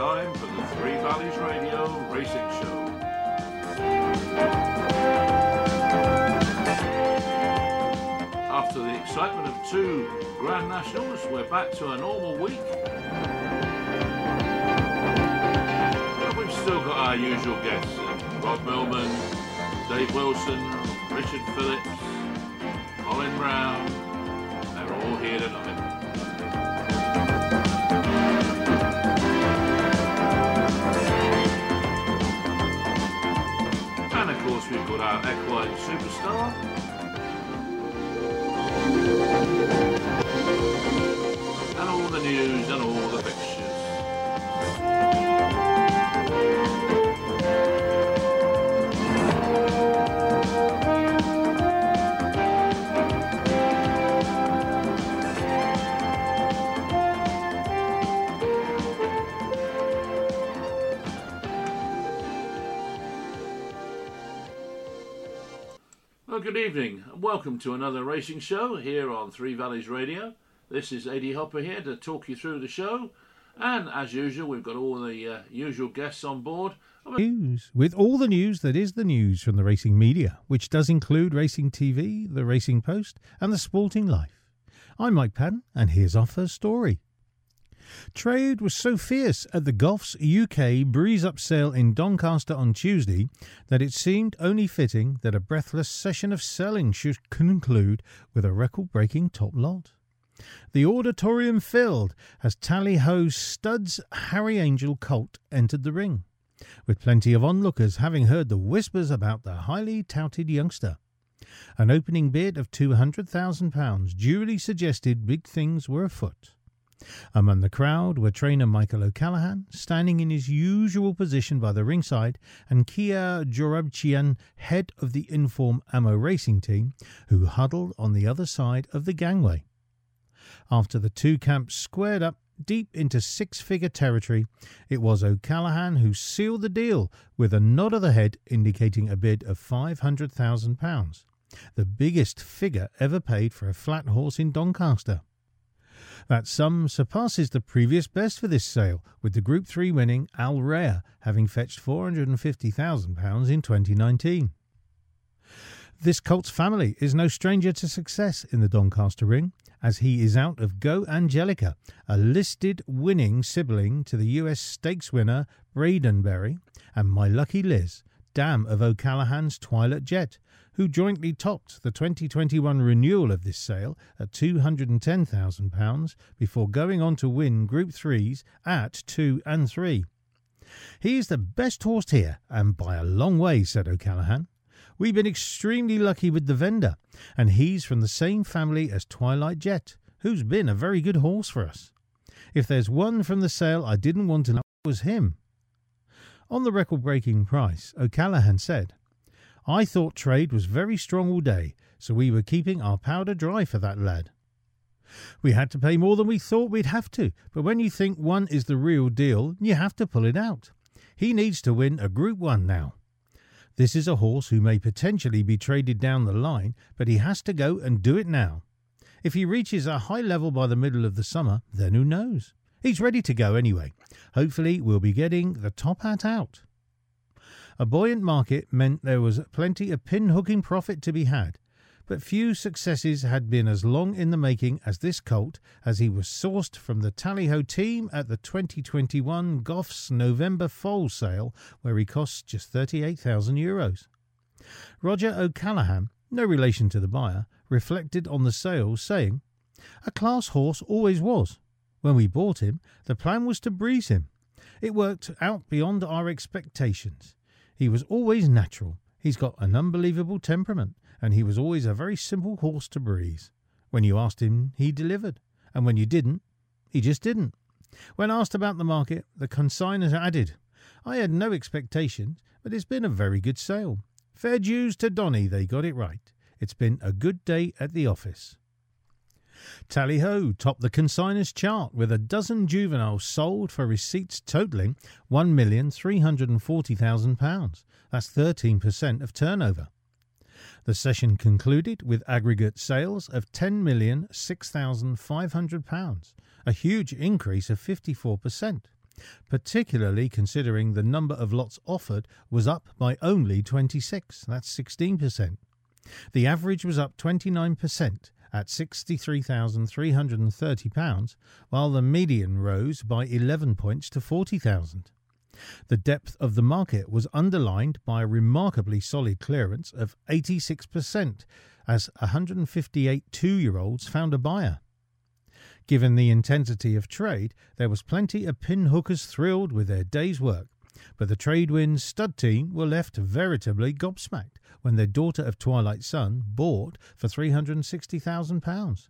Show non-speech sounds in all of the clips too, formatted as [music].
time for the Three Valleys Radio Racing Show. After the excitement of two Grand Nationals, we're back to a normal week. But we've still got our usual guests Rod Millman, Dave Wilson, Richard Phillips, Colin Brown. They're all here tonight. We've equine superstar. And all the news and all evening and welcome to another racing show here on Three Valleys Radio. This is Eddie Hopper here to talk you through the show. And as usual, we've got all the uh, usual guests on board. News with all the news that is the news from the racing media, which does include Racing TV, the Racing Post, and the Sporting Life. I'm Mike Padden, and here's our first story. Trade was so fierce at the Goffs UK Breeze Up sale in Doncaster on Tuesday that it seemed only fitting that a breathless session of selling should conclude with a record breaking top lot. The auditorium filled as Tally Ho's studs Harry Angel Colt entered the ring, with plenty of onlookers having heard the whispers about the highly touted youngster. An opening bid of £200,000 duly suggested big things were afoot. Among the crowd were trainer Michael O'Callaghan, standing in his usual position by the ringside, and Kia Joorabchian, head of the Inform Amo racing team, who huddled on the other side of the gangway. After the two camps squared up deep into six figure territory, it was O'Callaghan who sealed the deal with a nod of the head indicating a bid of £500,000, the biggest figure ever paid for a flat horse in Doncaster. That sum surpasses the previous best for this sale, with the Group 3 winning Al Rea having fetched £450,000 in 2019. This Colts family is no stranger to success in the Doncaster ring, as he is out of Go Angelica, a listed winning sibling to the US Stakes winner Bradenberry, and My Lucky Liz, dam of O'Callaghan's Twilight Jet, who jointly topped the 2021 renewal of this sale at £210,000 before going on to win Group 3s at 2 and 3. He is the best horse here, and by a long way, said O'Callaghan. We've been extremely lucky with the vendor, and he's from the same family as Twilight Jet, who's been a very good horse for us. If there's one from the sale I didn't want to know, it was him. On the record breaking price, O'Callaghan said, I thought trade was very strong all day, so we were keeping our powder dry for that lad. We had to pay more than we thought we'd have to, but when you think one is the real deal, you have to pull it out. He needs to win a Group 1 now. This is a horse who may potentially be traded down the line, but he has to go and do it now. If he reaches a high level by the middle of the summer, then who knows? He's ready to go anyway. Hopefully, we'll be getting the top hat out. A buoyant market meant there was plenty of pin hooking profit to be had, but few successes had been as long in the making as this colt, as he was sourced from the Tally Ho team at the 2021 Goffs November foal sale, where he cost just 38,000 euros. Roger O'Callaghan, no relation to the buyer, reflected on the sale, saying, A class horse always was. When we bought him, the plan was to breeze him. It worked out beyond our expectations. He was always natural. He's got an unbelievable temperament, and he was always a very simple horse to breeze. When you asked him, he delivered, and when you didn't, he just didn't. When asked about the market, the consignor added, I had no expectations, but it's been a very good sale. Fair dues to Donny, they got it right. It's been a good day at the office. Tally ho topped the consignor's chart with a dozen juveniles sold for receipts totalling £1,340,000. That's 13% of turnover. The session concluded with aggregate sales of £10,006,500, a huge increase of 54%. particularly considering the number of lots offered was up by only 26. That's 16%. The average was up 29% at £63,330, while the median rose by 11 points to 40,000. The depth of the market was underlined by a remarkably solid clearance of 86%, as 158 two year olds found a buyer. Given the intensity of trade, there was plenty of pinhookers thrilled with their day's work, but the Tradewinds stud team were left veritably gobsmacked when their daughter of Twilight Son bought for £360,000.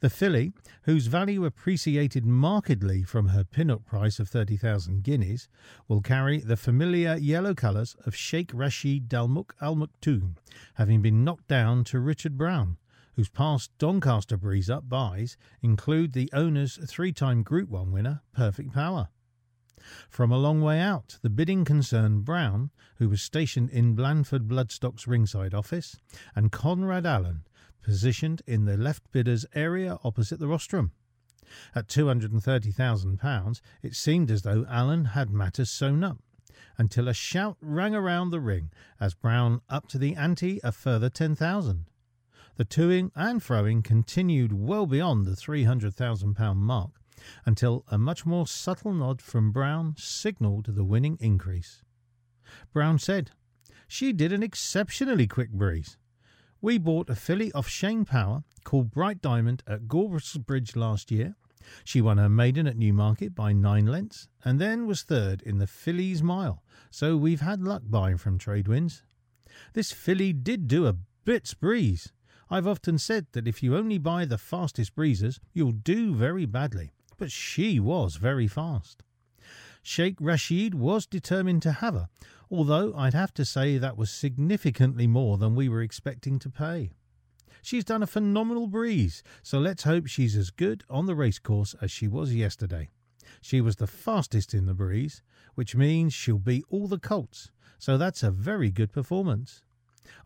The filly, whose value appreciated markedly from her pin-up price of 30,000 guineas, will carry the familiar yellow colours of Sheikh Rashid Dalmook Al Maktoum, having been knocked down to Richard Brown, whose past Doncaster breeze up buys include the owner's three time Group 1 winner, Perfect Power. From a long way out, the bidding concerned Brown, who was stationed in Blandford Bloodstock's ringside office, and Conrad Allen, positioned in the left bidder's area opposite the rostrum. At £230,000, it seemed as though Allen had matters sewn up, until a shout rang around the ring as Brown upped to the ante a further 10000 The toing and froing continued well beyond the £300,000 mark, until a much more subtle nod from Brown signalled the winning increase. Brown said, She did an exceptionally quick breeze. We bought a filly off Shane Power called Bright Diamond at Goresbridge last year. She won her maiden at Newmarket by nine lengths and then was third in the Fillies Mile, so we've had luck buying from Tradewinds. This filly did do a bit's breeze. I've often said that if you only buy the fastest breezes, you'll do very badly but she was very fast. Sheikh Rashid was determined to have her, although I'd have to say that was significantly more than we were expecting to pay. She's done a phenomenal breeze, so let's hope she's as good on the racecourse as she was yesterday. She was the fastest in the breeze, which means she'll beat all the colts, so that's a very good performance.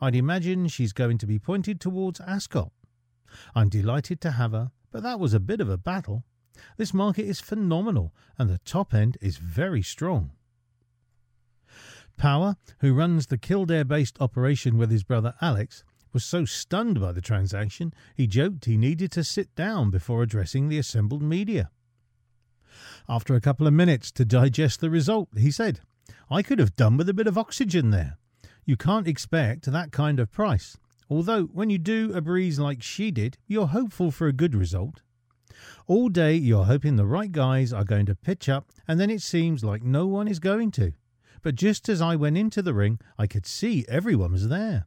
I'd imagine she's going to be pointed towards Ascot. I'm delighted to have her, but that was a bit of a battle. This market is phenomenal and the top end is very strong. Power, who runs the Kildare based operation with his brother Alex, was so stunned by the transaction he joked he needed to sit down before addressing the assembled media. After a couple of minutes to digest the result, he said, I could have done with a bit of oxygen there. You can't expect that kind of price. Although, when you do a breeze like she did, you're hopeful for a good result. All day you're hoping the right guys are going to pitch up, and then it seems like no one is going to. But just as I went into the ring, I could see everyone was there.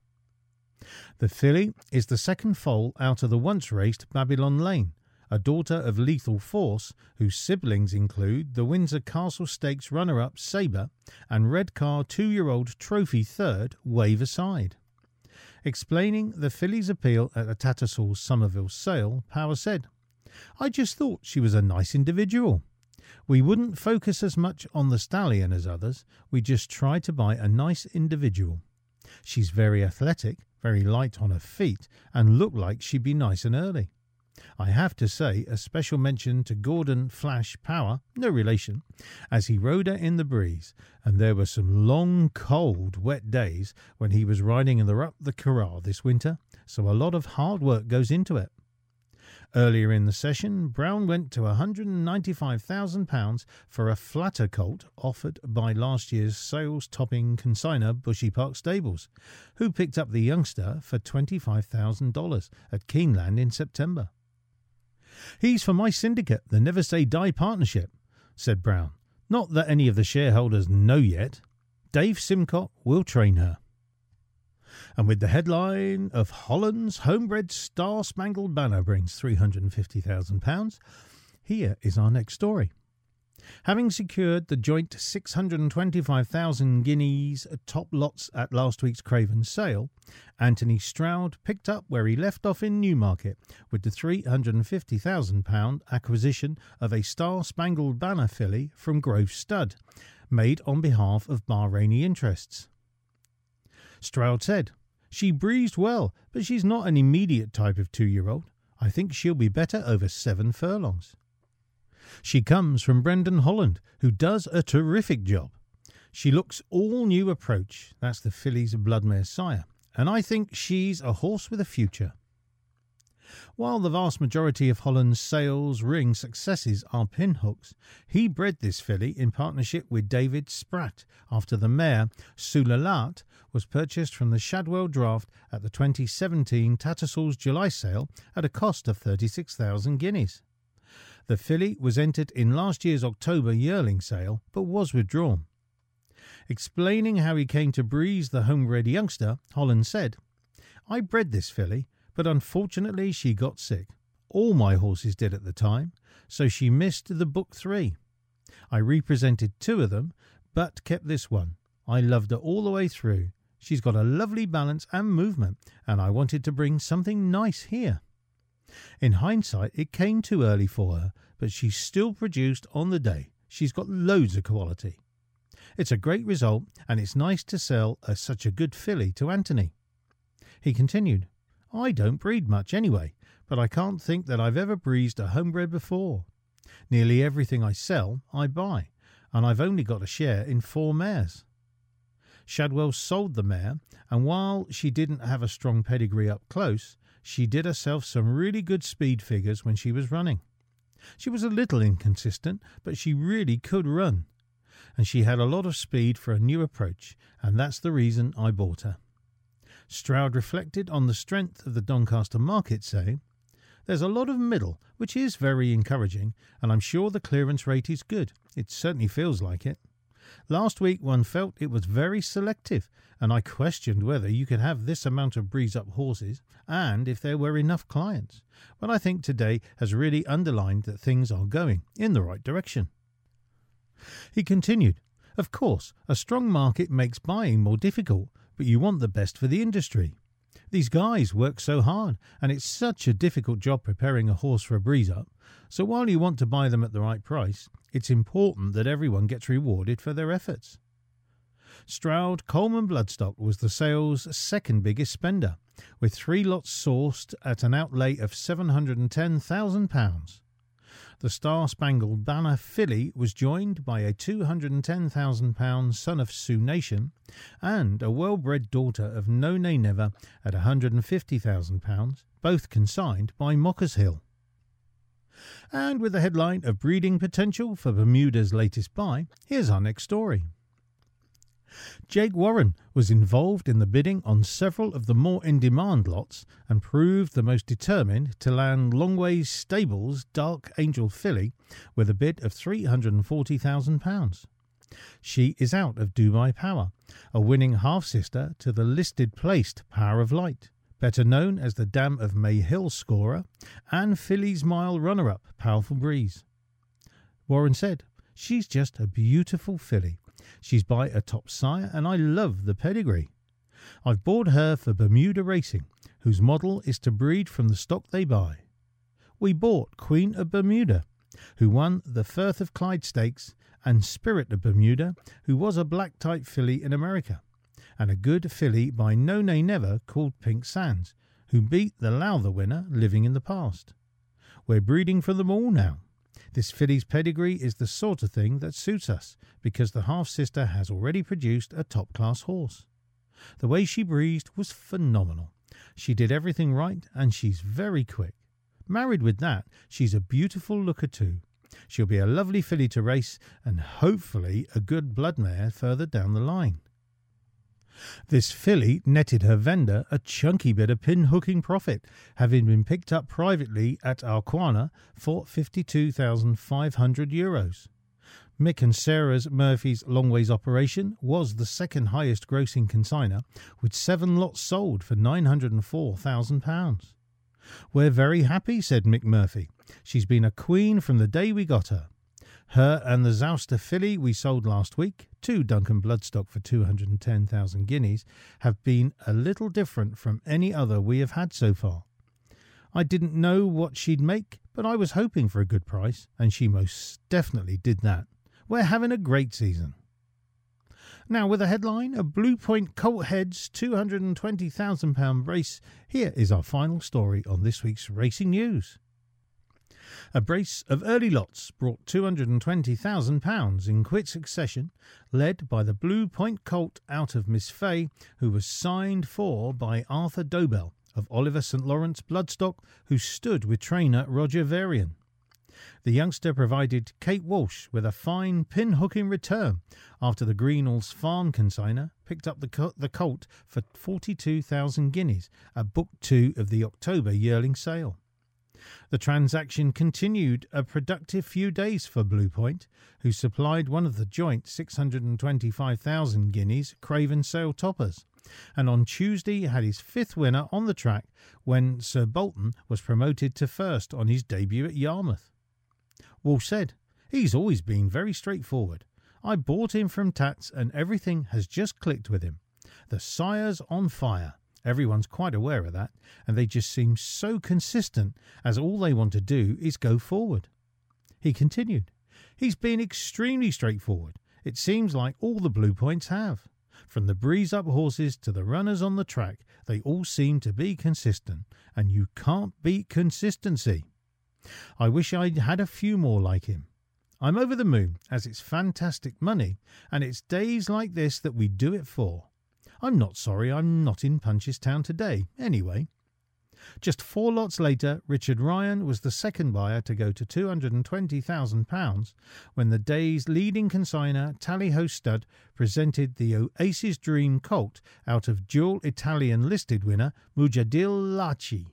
The filly is the second foal out of the once raced Babylon Lane, a daughter of Lethal Force, whose siblings include the Windsor Castle Stakes runner up Sabre and Redcar two year old trophy third Wave Aside. Explaining the filly's appeal at the Tattersall's Somerville sale, Power said, I just thought she was a nice individual. We wouldn't focus as much on the stallion as others, we just try to buy a nice individual. She's very athletic, very light on her feet, and looked like she'd be nice and early. I have to say a special mention to Gordon Flash Power, no relation, as he rode her in the breeze, and there were some long, cold, wet days when he was riding in the up the corral this winter, so a lot of hard work goes into it. Earlier in the session, Brown went to £195,000 for a flatter colt offered by last year's sales topping consigner Bushy Park Stables, who picked up the youngster for $25,000 at Keeneland in September. He's for my syndicate, the Never Say Die Partnership, said Brown. Not that any of the shareholders know yet. Dave Simcock will train her and with the headline of Holland's homebred Star Spangled Banner brings £350,000, here is our next story. Having secured the joint 625,000 guineas top lots at last week's Craven sale, Anthony Stroud picked up where he left off in Newmarket with the £350,000 acquisition of a Star Spangled Banner filly from Grove Stud, made on behalf of Bahraini interests. Stroud said, She breezed well, but she's not an immediate type of two year old. I think she'll be better over seven furlongs. She comes from Brendan Holland, who does a terrific job. She looks all new approach. That's the filly's broodmare sire. And I think she's a horse with a future. While the vast majority of Holland's sales ring successes are pinhooks, he bred this filly in partnership with David Spratt after the mare Sulalat was purchased from the Shadwell draft at the 2017 Tattersall's July sale at a cost of 36,000 guineas. The filly was entered in last year's October yearling sale but was withdrawn. Explaining how he came to breeze the homebred youngster, Holland said, I bred this filly but unfortunately she got sick. All my horses did at the time, so she missed the book three. I represented two of them, but kept this one. I loved her all the way through. She's got a lovely balance and movement, and I wanted to bring something nice here. In hindsight, it came too early for her, but she still produced on the day. She's got loads of quality. It's a great result, and it's nice to sell a, such a good filly to Anthony. He continued, I don't breed much anyway, but I can't think that I've ever breezed a homebred before. Nearly everything I sell, I buy, and I've only got a share in four mares. Shadwell sold the mare, and while she didn't have a strong pedigree up close, she did herself some really good speed figures when she was running. She was a little inconsistent, but she really could run. And she had a lot of speed for a new approach, and that's the reason I bought her. Stroud reflected on the strength of the Doncaster market, saying, There's a lot of middle, which is very encouraging, and I'm sure the clearance rate is good. It certainly feels like it. Last week one felt it was very selective, and I questioned whether you could have this amount of breeze up horses and if there were enough clients. But I think today has really underlined that things are going in the right direction. He continued, Of course, a strong market makes buying more difficult, but you want the best for the industry. These guys work so hard, and it's such a difficult job preparing a horse for a breeze up. So while you want to buy them at the right price, it's important that everyone gets rewarded for their efforts. Stroud Coleman Bloodstock was the sale's second biggest spender, with three lots sourced at an outlay of £710,000. The Star Spangled Banner filly was joined by a £210,000 son of Sioux Nation and a well bred daughter of No Nay Never at £150,000, both consigned by Mockers Hill. And with the headline of breeding potential for Bermuda's latest buy, here's our next story. Jake Warren was involved in the bidding on several of the more in demand lots and proved the most determined to land Longway's Stables Dark Angel filly with a bid of £340,000. She is out of Dubai Power, a winning half sister to the listed placed Power of Light, better known as the Dam of May Hill scorer, and Filly's Mile runner up Powerful Breeze. Warren said, She's just a beautiful filly She's by a top sire, and I love the pedigree. I've bought her for Bermuda Racing, whose model is to breed from the stock they buy. We bought Queen of Bermuda, who won the Firth of Clyde Stakes, and Spirit of Bermuda, who was a black type filly in America, and a good filly by No Nay Never called Pink Sands, who beat the Lowther winner living in the past. We're breeding for them all now. This filly's pedigree is the sort of thing that suits us because the half sister has already produced a top class horse. The way she breezed was phenomenal. She did everything right and she's very quick. Married with that, she's a beautiful looker too. She'll be a lovely filly to race and hopefully a good broodmare further down the line. This filly netted her vendor a chunky bit of pin hooking profit, having been picked up privately at Arquana for 52,500 euros. Mick and Sarah's Murphy's Longways operation was the second highest grossing consigner, with seven lots sold for £904,000. We're very happy, said Mick Murphy. She's been a queen from the day we got her. Her and the Zoustar filly we sold last week, to Duncan Bloodstock for 210,000 guineas, have been a little different from any other we have had so far. I didn't know what she'd make, but I was hoping for a good price, and she most definitely did that. We're having a great season. Now, with a headline, a Blue Point Colt Heads £220,000 race, here is our final story on this week's racing news. A brace of early lots brought £220,000 in quick succession, led by the Blue Point colt out of Miss Fay, who was signed for by Arthur Dobell of Oliver St. Lawrence Bloodstock, who stood with trainer Roger Varian. The youngster provided Kate Walsh with a fine pin hooking return after the Greenalls farm consigner picked up the, the colt for 42,000 guineas at Book 2 of the October yearling sale. The transaction continued a productive few days for Blue Point, who supplied one of the joint 625,000 guineas Craven sale toppers, and on Tuesday had his fifth winner on the track when Sir Bolton was promoted to first on his debut at Yarmouth. Walsh said, He's always been very straightforward. I bought him from Tats and everything has just clicked with him. The sire's on fire. Everyone's quite aware of that, and they just seem so consistent as all they want to do is go forward. He continued, He's been extremely straightforward. It seems like all the blue points have. From the breeze up horses to the runners on the track, they all seem to be consistent, and you can't beat consistency. I wish I'd had a few more like him. I'm over the moon, as it's fantastic money, and it's days like this that we do it for. I'm not sorry I'm not in Punchestown today, anyway. Just four lots later, Richard Ryan was the second buyer to go to £220,000 when the day's leading consigner, Tally Ho Stud, presented the Oasis Dream Colt out of dual Italian listed winner Mujadil Lachi.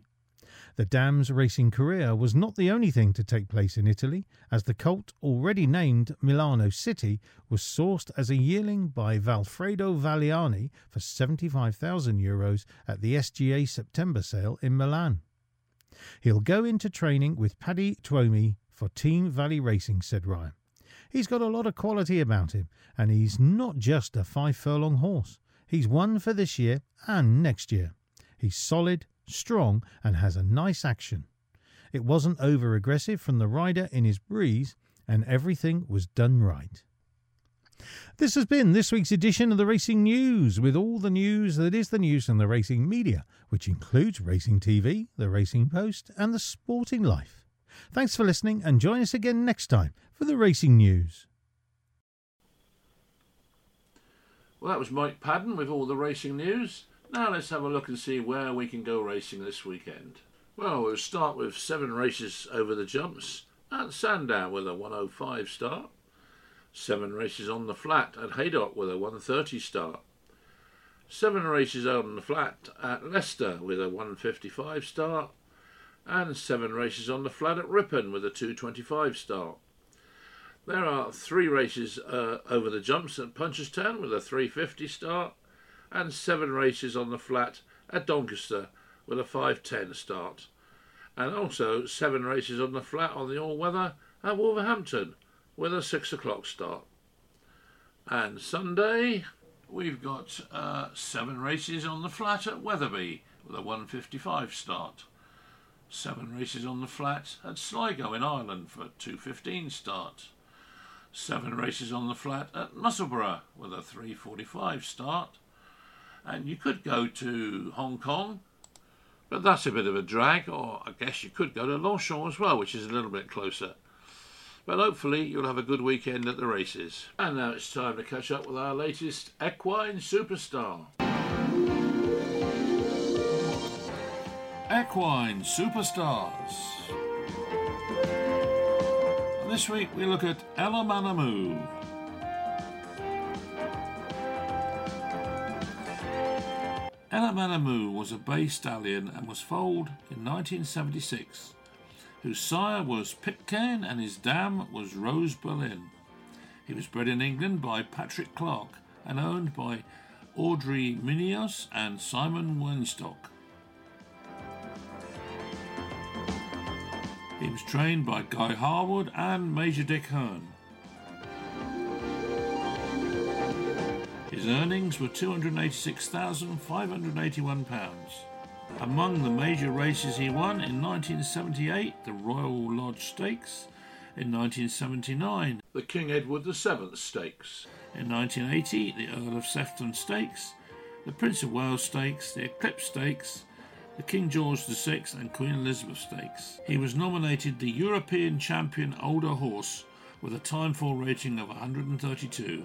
The dam's racing career was not the only thing to take place in Italy, as the colt, already named Milano City, was sourced as a yearling by Valfredo Valiani for 75,000 euros at the SGA September sale in Milan. He'll go into training with Paddy Twomey for Team Valley Racing, said Ryan. He's got a lot of quality about him, and he's not just a five furlong horse. He's one for this year and next year. He's solid, strong, and has a nice action. It wasn't over aggressive from the rider in his breeze, and everything was done right. This has been this week's edition of the Racing News, with all the news that is the news from the racing media, which includes Racing TV, the Racing Post, and the Sporting Life. Thanks for listening, and join us again next time for the Racing News. Well, that was Mike Padden with all the racing news. Now let's have a look and see where we can go racing this weekend. Well, we'll start with seven races over the jumps at Sandown with a 105 start. Seven races on the flat at Haydock with a 130 start. Seven races on the flat at Leicester with a 155 start. And seven races on the flat at Ripon with a 225 start. There are three races uh, over the jumps at Punchestown with a 350 start and seven races on the flat at Doncaster with a 5.10 start. And also seven races on the flat on the all-weather at Wolverhampton with a 6 o'clock start. And Sunday we've got uh, seven races on the flat at Wetherby with a 155 start. Seven races on the flat at Sligo in Ireland for a 215 start. Seven races on the flat at Musselburgh with a 345 start and you could go to Hong Kong, but that's a bit of a drag, or I guess you could go to Longchamp as well, which is a little bit closer. But hopefully you'll have a good weekend at the races. And now it's time to catch up with our latest equine superstar. Equine Superstars. This week we look at Ela-Mana-Mou. Ela-Mana-Mou was a bay stallion and was foaled in 1976, whose sire was Pitcairn and his dam was Rose Bertin. He was bred in England by Patrick Clark and owned by Andry Muinos and Simon Weinstock. He was trained by Guy Harwood and Major Dick Hern. His earnings were £286,581. Among the major races he won in 1978, the Royal Lodge Stakes, in 1979, the King Edward VII Stakes, in 1980, the Earl of Sefton Stakes, the Prince of Wales Stakes, the Eclipse Stakes, the King George VI and Queen Elizabeth Stakes. He was nominated the European Champion Older Horse with a time Timeform rating of 132.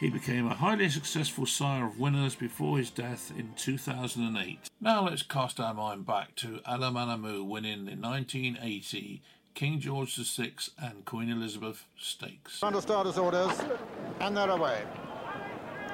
He became a highly successful sire of winners before his death in 2008. Now let's cast our mind back to Anamoe winning the 1980 King George VI and Queen Elizabeth stakes. Under starters orders, and they're away.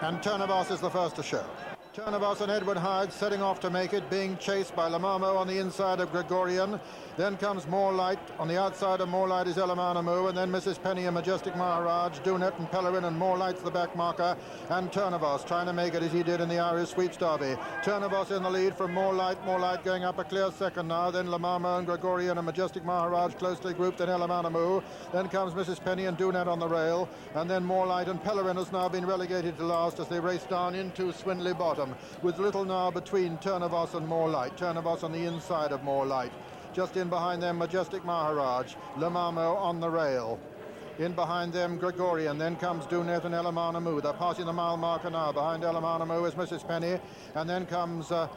And Tyrnavos is the first to show. Tyrnavos and Edward Hide setting off to make it, being chased by Le Marmot on the inside of Gregorian. Then comes More Light. On the outside of More Light is Ela-Mana-Mou, and then Mrs. Penny and Majestic Maharaj, Dunette and Pelerin, and More Light's the back marker. And Tyrnavos trying to make it as he did in the Irish Sweeps Derby. Tyrnavos in the lead from More Light. More Light going up a clear second now. Then Le Marmot and Gregorian and Majestic Maharaj closely grouped. Then Ela-Mana-Mou. Then comes Mrs. Penny and Dunette on the rail. And then More Light and Pelerin has now been relegated to last as they race down into Swinley Bottom with little now between Tyrnavos and More Light. Tyrnavos on the inside of More Light. Just in behind them, Majestic Maharaj, Le Marmot on the rail. In behind them, Gregorian. Then comes Dunette and Ela-Mana-Mou. They're passing the mile marker now. Behind Ela-Mana-Mou is Mrs. Penny. And then comes uh,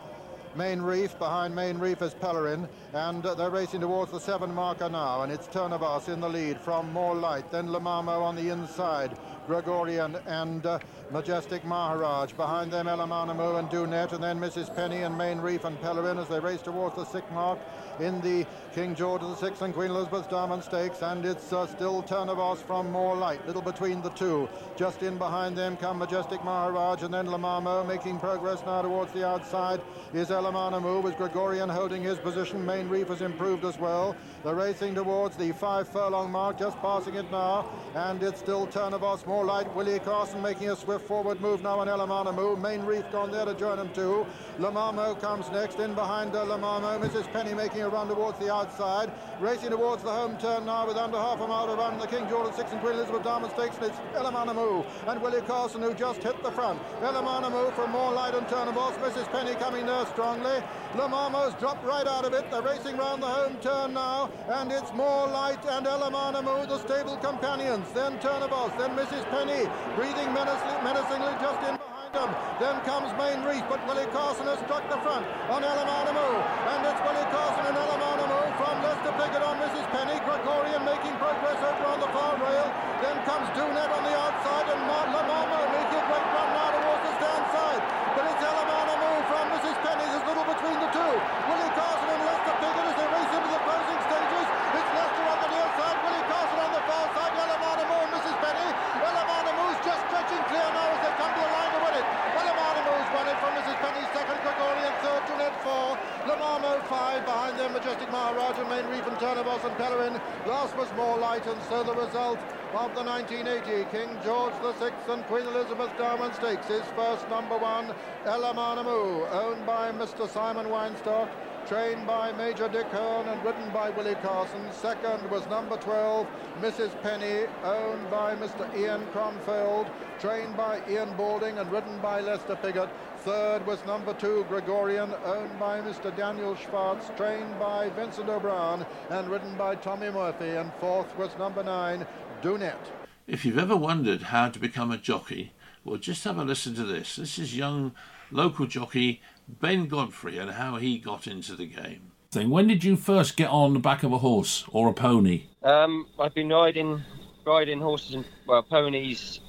Main Reef. Behind Main Reef is Pelerin. And uh, they're racing towards the seven marker now. And it's Tyrnavos in the lead from More Light. Then Le Marmot on the inside. Gregorian and uh, Majestic Maharaj. Behind them, Ela-Mana-Mou and Dunette. And then Mrs. Penny and Main Reef and Pelerin as they race towards the sixth mark in the King George VI and Queen Elizabeth Diamond Stakes, and it's uh, still Tyrnavos from More Light, little between the two. Just in behind them come Majestic Maharaj and then Le Marmot making progress now towards the outside is Elamanamu with Gregorian holding his position. Main Reef has improved as well. They're racing towards the five furlong mark, just passing it now, and it's still Tyrnavos, More Light, Willie Carson making a swift forward move now on Ela-Mana-Mou. Main Reef gone there to join him too. Le Marmot comes next, in behind uh, Le Marmot, Mrs. Penny making a run towards the outside, racing towards the home turn now with under half a mile to run. The King George VI and Queen Elizabeth Diamond Stakes, and it's Ela-Mana-Mou and Willie Carson who just hit the front. Ela-Mana-Mou from More Light and Tyrnavos, Mrs. Penny coming there strongly. Le Marmot's dropped right out of it. They're racing round the home turn now, and it's More Light and Ela-Mana-Mou, the stable companions. Then Tyrnavos, then Mrs. Penny, breathing menacingly, just in behind them. Then comes Main Reef, but Willie Carson has struck the front on Ela-Mana-Mou, and it's Willie Carson and Ela-Mana-Mou from Lester Piggott on Mrs. Penny. Gregorian making progress over on the far rail. Then comes Dunette on the outside, and Le Marmot making a great run now towards the stand side. But it's Ela-Mana-Mou from Mrs. Penny. There's little between the two. Willie Carson and Lester Piggott as they race into the closing stages. It's Lester on the near side, Willie Carson on the far side, Ela-Mana-Mou and Mrs. Penny. Ela-Mana-Mou's just stretching clear now as they come to the line to win it. Ela-Mana-Mou's won it from Mrs. Penny, second, Gregorian third, Dunette four, Le Marmot five, behind them Majestic Maharaj and Main Reef and Tyrnavos and Pelerin. Last was More Light, and so the result of the 1980 King George VI and Queen Elizabeth Diamond Stakes is first number one, Ela-Mana-Mou, owned by Mr. Simon Weinstock, trained by Major Dick Hern and ridden by Willie Carson. Second was number 12, Mrs. Penny, owned by Mr. Ian Kronfeld, trained by Ian Balding and ridden by Lester Piggott. Third was number two, Gregorian, owned by Mr. Daniel Schwartz, trained by Vincent O'Brien and ridden by Tommy Murphy. And fourth was number nine, Dunette. If you've ever wondered how to become a jockey, well, just have a listen to this. This is young local jockey Ben Godfrey and how he got into the game. Thing. When did you first get on the back of a horse or a pony? Um, I've been riding riding horses and well ponies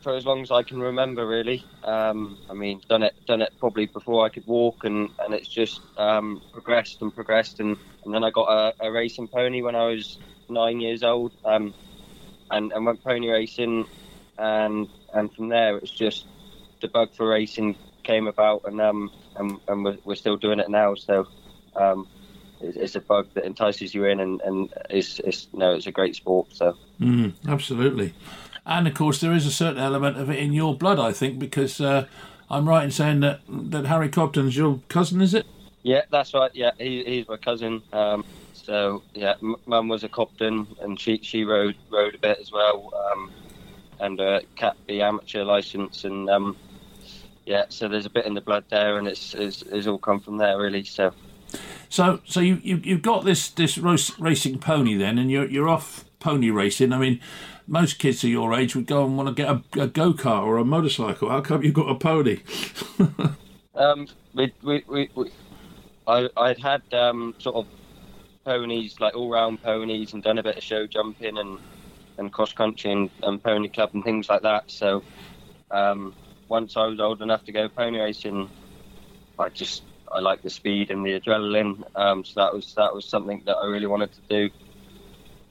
for as long as I can remember. Really, um, I mean, done it done it probably before I could walk, and, and it's just um, progressed and progressed, and, and then I got a, a racing pony when I was nine years old, um, and and went pony racing, and and from there it's just the bug for racing came about, and um and, and we're, we're still doing it now. So um, it's, it's a bug that entices you in, and and it's it's no, it's a great sport. So Mm, absolutely. And of course, there is a certain element of it in your blood, I think, because uh, I'm right in saying that, that Harry Cobden's your cousin, is it? yeah, that's right. Yeah, he, he's my cousin. Um, so yeah, m- mum was a Cobden, and she she rode rode a bit as well, um, and uh, Cat B amateur license, and um, yeah, so there's a bit in the blood there, and it's it's, it's all come from there really. So. So, so you, you you've got this this racing pony then, and you're you're off pony racing. I mean, most kids of your age would go and want to get a, a go kart or a motorcycle. How come you've got a pony? [laughs] Um, we, we, we, we I, I'd had um, sort of ponies, like all round ponies, and done a bit of show jumping and, and cross country and, and pony club and things like that. So um, once I was old enough to go pony racing, I just I like the speed and the adrenaline. Um, so that was that was something that I really wanted to do.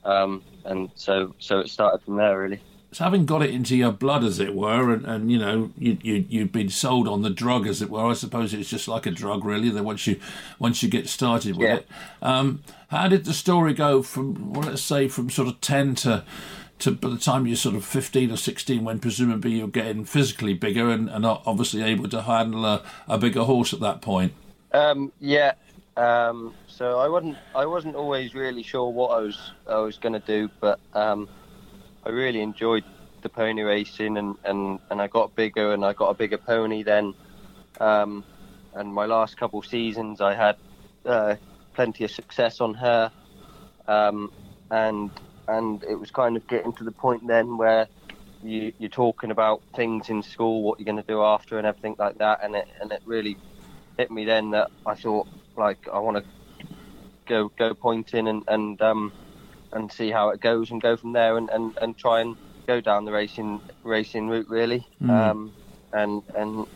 Um, and so so it started from there really. So having got it into your blood, as it were, and, and you know you, you you've been sold on the drug, as it were. I suppose it's just like a drug, really. That once you once you get started with Yeah. it, um, how did the story go from well, let's say from sort of ten to to by the time you're sort of fifteen or sixteen, when presumably you're getting physically bigger and, and obviously able to handle a, a bigger horse at that point. Um, yeah. Um, so I wasn't I wasn't always really sure what I was I was going to do, but um, I really enjoyed the pony racing, and, and, and I got bigger, and I got a bigger pony then. Um, and my last couple seasons, I had uh, plenty of success on her, um, and and it was kind of getting to the point then where you, you're talking about things in school, what you're going to do after, and everything like that, and it and it really hit me then that I thought like I want to go go pointing and and um and see how it goes and go from there and, and, and try and go down the racing racing route really. Um and and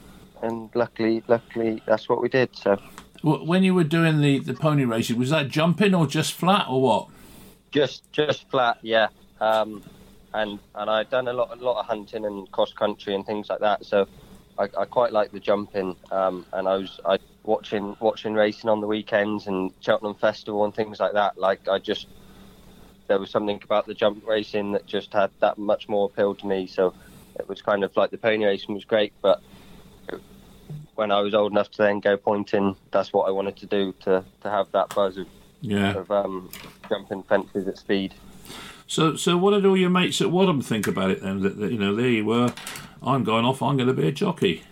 and luckily luckily that's what we did so. When you were doing the, the pony racing, was that jumping or just flat or what? Just just flat yeah. Um and and I'd done a lot a lot of hunting and cross country and things like that so I, I quite like the jumping. Um and I was I watching watching racing on the weekends and Cheltenham Festival and things like that like I just there was something about the jump racing that just had that much more appeal to me so it was kind of like the pony racing was great but when I was old enough to then go pointing that's what I wanted to do to to have that buzz of, Yeah. of um jumping fences at speed So, so what did all your mates at Wadham think about it then? That, that you know, there you were. I'm going off. I'm going to be a jockey.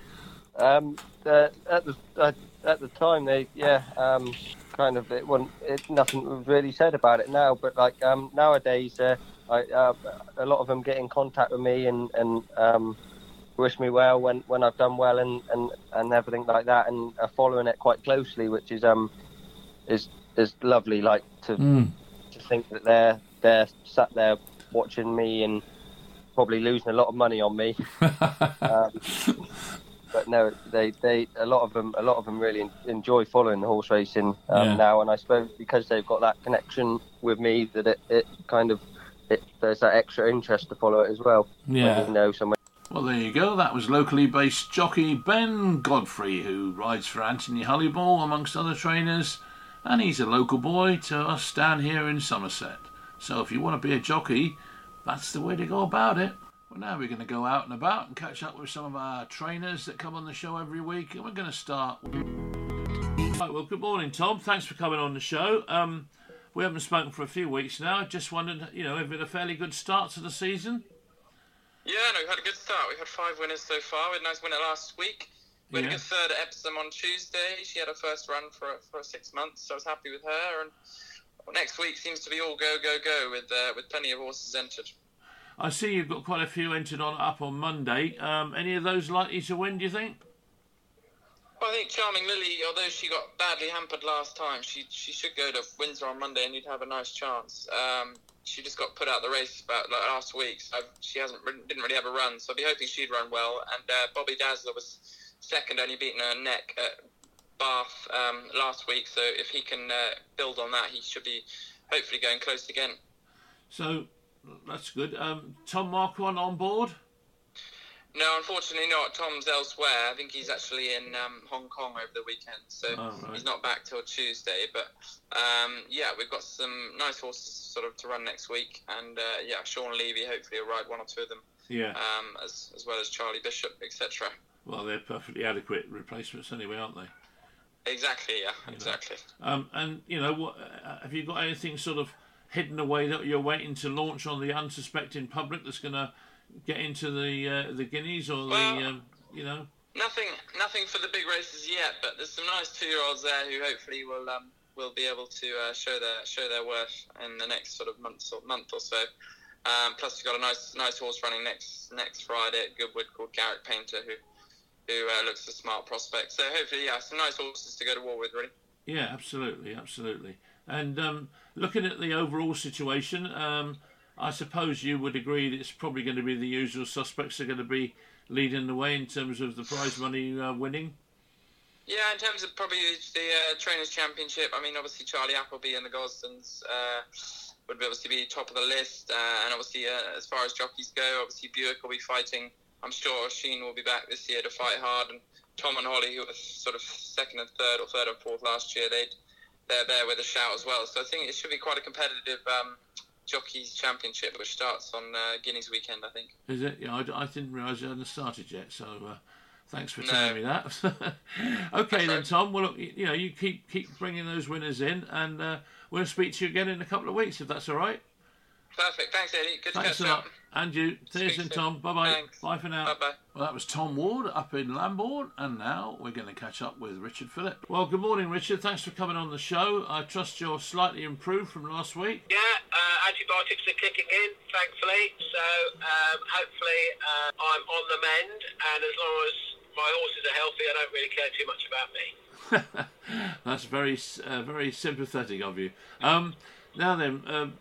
Um, uh, at the uh, at the time, they yeah, um, kind of it wasn't it, nothing was really said about it now. But like um, nowadays, uh, I, uh, a lot of them get in contact with me and and um, wish me well when, when I've done well and, and, and everything like that, and are following it quite closely, which is um is is lovely. Like to Mm. to think that they're they're sat there watching me and probably losing a lot of money on me. [laughs] um, but no, they, they a lot of them a lot of them really enjoy following the horse racing um, Yeah. now, and I suppose because they've got that connection with me that it, it kind of it, there's that extra interest to follow it as well. when Yeah. you know someone. Well, there you go. That was locally based jockey Ben Godfrey, who rides for Anthony Honeyball, amongst other trainers, and he's a local boy to us down here in Somerset. So if you want to be a jockey, that's the way to go about it. Well, now we're going to go out and about and catch up with some of our trainers that come on the show every week, and we're going to start. Right, well, good morning, Tom. Thanks for coming on the show. Um, we haven't spoken for a few weeks now. Just wondered, you know, have it a fairly good start to the season? Yeah, no, we had a good start. We had five winners so far. We had a nice winner last week. We had Yeah. a good third at Epsom on Tuesday. She had her first run for for six months, so I was happy with her. And next week seems to be all go go go with uh, with plenty of horses entered. I see you've got quite a few entered on up on Monday. Um, any of those likely to win? Do you think? Well, I think Charming Lily, although she got badly hampered last time, she she should go to Windsor on Monday and you'd have a nice chance. Um, she just got put out the race about like, last week, so she hasn't didn't really have a run. So I'd be hoping she'd run well. And uh, Bobby Dazzler was second, only beaten her neck at Bath um, last week. So if he can uh, build on that, he should be hopefully going close again. So that's good. Um, Tom Marquand on board. No, unfortunately not. Tom's elsewhere. I think he's actually in um, Hong Kong over the weekend, so Oh, right. he's not back till Tuesday. But um, yeah, we've got some nice horses sort of to run next week, and uh, yeah, Sean Levey hopefully will ride one or two of them, Yeah. um, as as well as Charlie Bishop, etc. Well, they're perfectly adequate replacements anyway, aren't they? Exactly. Yeah. Exactly. Um, and you know, what uh, have you got anything sort of hidden away that you're waiting to launch on the unsuspecting public that's going to get into the uh, the guineas or the um, you know? Nothing, nothing for the big races yet, but there's some nice two-year-olds there who hopefully will um, will be able to uh, show their show their worth in the next sort of month or month or so. Um, plus, we've got a nice nice horse running next next Friday at Goodwood called Garrett Painter, who who uh, looks a smart prospect. So hopefully, yeah, some nice horses to go to war with, really. Yeah, absolutely, absolutely. And um, looking at the overall situation, um, I suppose you would agree that it's probably going to be the usual suspects are going to be leading the way in terms of the prize money uh, winning. Yeah, in terms of probably the uh, Trainers' Championship, I mean, obviously Charlie Appleby and the Gosdens uh, would obviously be top of the list. Uh, and obviously, uh, as far as jockeys go, obviously Buick will be fighting. I'm sure Sheen will be back this year to fight hard. And Tom and Hollie, who were sort of second and third or third and fourth last year, they'd, they're there with a shout as well. So I think it should be quite a competitive um, Jockeys Championship, which starts on uh, Guineas weekend, I think. Is it? Yeah, I, I didn't realise it hadn't started yet. So uh, thanks for telling no. me that. [laughs] okay then, Tom. Well, look, you know, you keep keep bringing those winners in, and uh, we'll speak to you again in a couple of weeks if that's all right. Perfect. Thanks, Eddie. Good Thanks to catch up. And you. Cheers and Tom. Bye bye. Bye for now. Bye bye. Well, that was Tom Ward up in Lambourn, and now we're going to catch up with Richard Phillip. Well, good morning, Richard. Thanks for coming on the show. I trust you're slightly improved from last week. Yeah, uh, antibiotics are kicking in, thankfully. So um, hopefully uh, I'm on the mend, and as long as my horses are healthy, I don't really care too much about me. [laughs] That's very, uh, very sympathetic of you. Um, now then, um,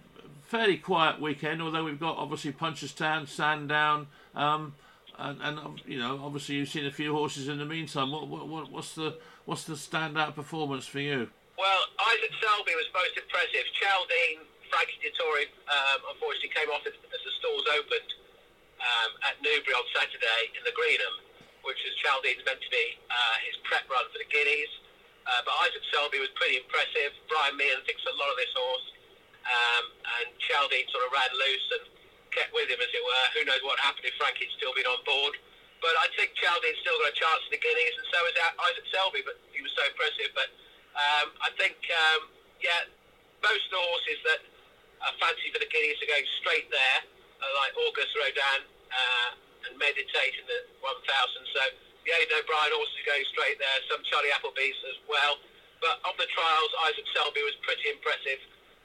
fairly quiet weekend, although we've got obviously Punchestown, Sandown, um, and, and, you know obviously you've seen a few horses in the meantime. What, what, what's the what's the standout performance for you? Well, Isaac Shelby was most impressive. Chaldean, Frankie Dettori, um, unfortunately came off as, the stalls opened um, at Newbury on Saturday in the Greenham, which is Chaldean's meant to be uh, his prep run for the Guineas. Uh, but Isaac Shelby was pretty impressive. Brian Meehan thinks a lot of this horse um, and Chaldean sort of ran loose and kept with him, as it were. Who knows what happened if Frankie'd still been on board. But I think Chaldean's still got a chance in the Guineas, and so is Isaac Shelby, but he was so impressive. But um, I think, um, yeah, most of the horses that are fancy for the Guineas are going straight there, uh, like Auguste Rodin uh, and Meditate in the 1000. So the Aidan O'Brien horses are going straight there, some Charlie Appleby's as well. But of the trials, Isaac Shelby was pretty impressive.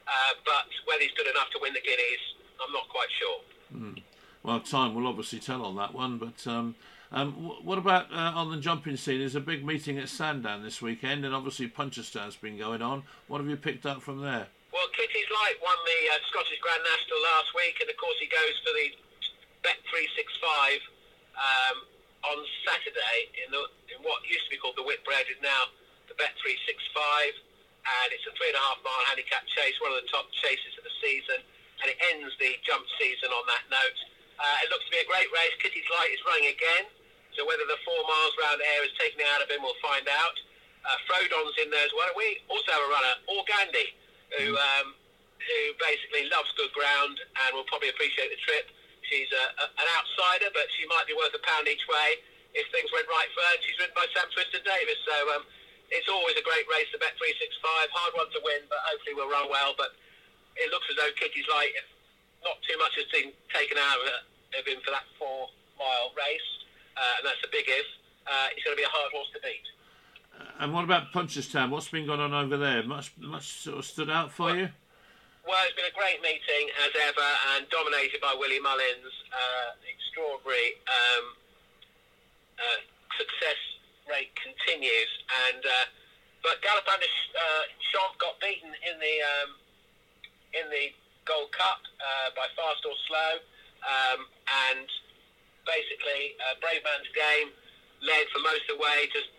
Uh, but whether he's good enough to win the Guineas, I'm not quite sure. Mm. Well, time will obviously tell on that one. But um, um, what about uh, on the jumping scene? There's a big meeting at Sandown this weekend, and obviously Punchestown's been going on. What have you picked up from there? Well, Kitty's Light won the uh, Scottish Grand National last week, and of course he goes for the Bet 365 um, on Saturday in, the, in what used to be called the Whitbread, is now the Bet 365 and it's a three and a half mile handicap chase, one of the top chases of the season, and it ends the jump season on that note. Uh, it looks to be a great race. Kitty's Light is running again, so whether the four miles round Ayr is taken out of him, we'll find out. Uh, Frodon's in there as well. We also have a runner, Organdi, who mm. um, who basically loves good ground and will probably appreciate the trip. She's a, a, an outsider, but she might be worth a pound each way if things went right for her. She's ridden by Sam Twiston-Davies, so um, it's always a great race, the Bet 365. Hard one to win, but hopefully we'll run well. But it looks as though Kitty's Light, not too much has been taken out of him for that four mile race, uh, and that's a big if. Uh, he's going to be a hard horse to beat. Uh, and what about Punchestown? What's been going on over there? Much, much sort of stood out for well, you? Well, it's been a great meeting as ever, and dominated by Willie Mullins. Uh, extraordinary um, uh, success rate continues. And uh, but Galopin uh, Champ got beaten in the um, in the Gold Cup uh, by fast or slow, um, and basically uh, Brave Man's Game led for most of the way, just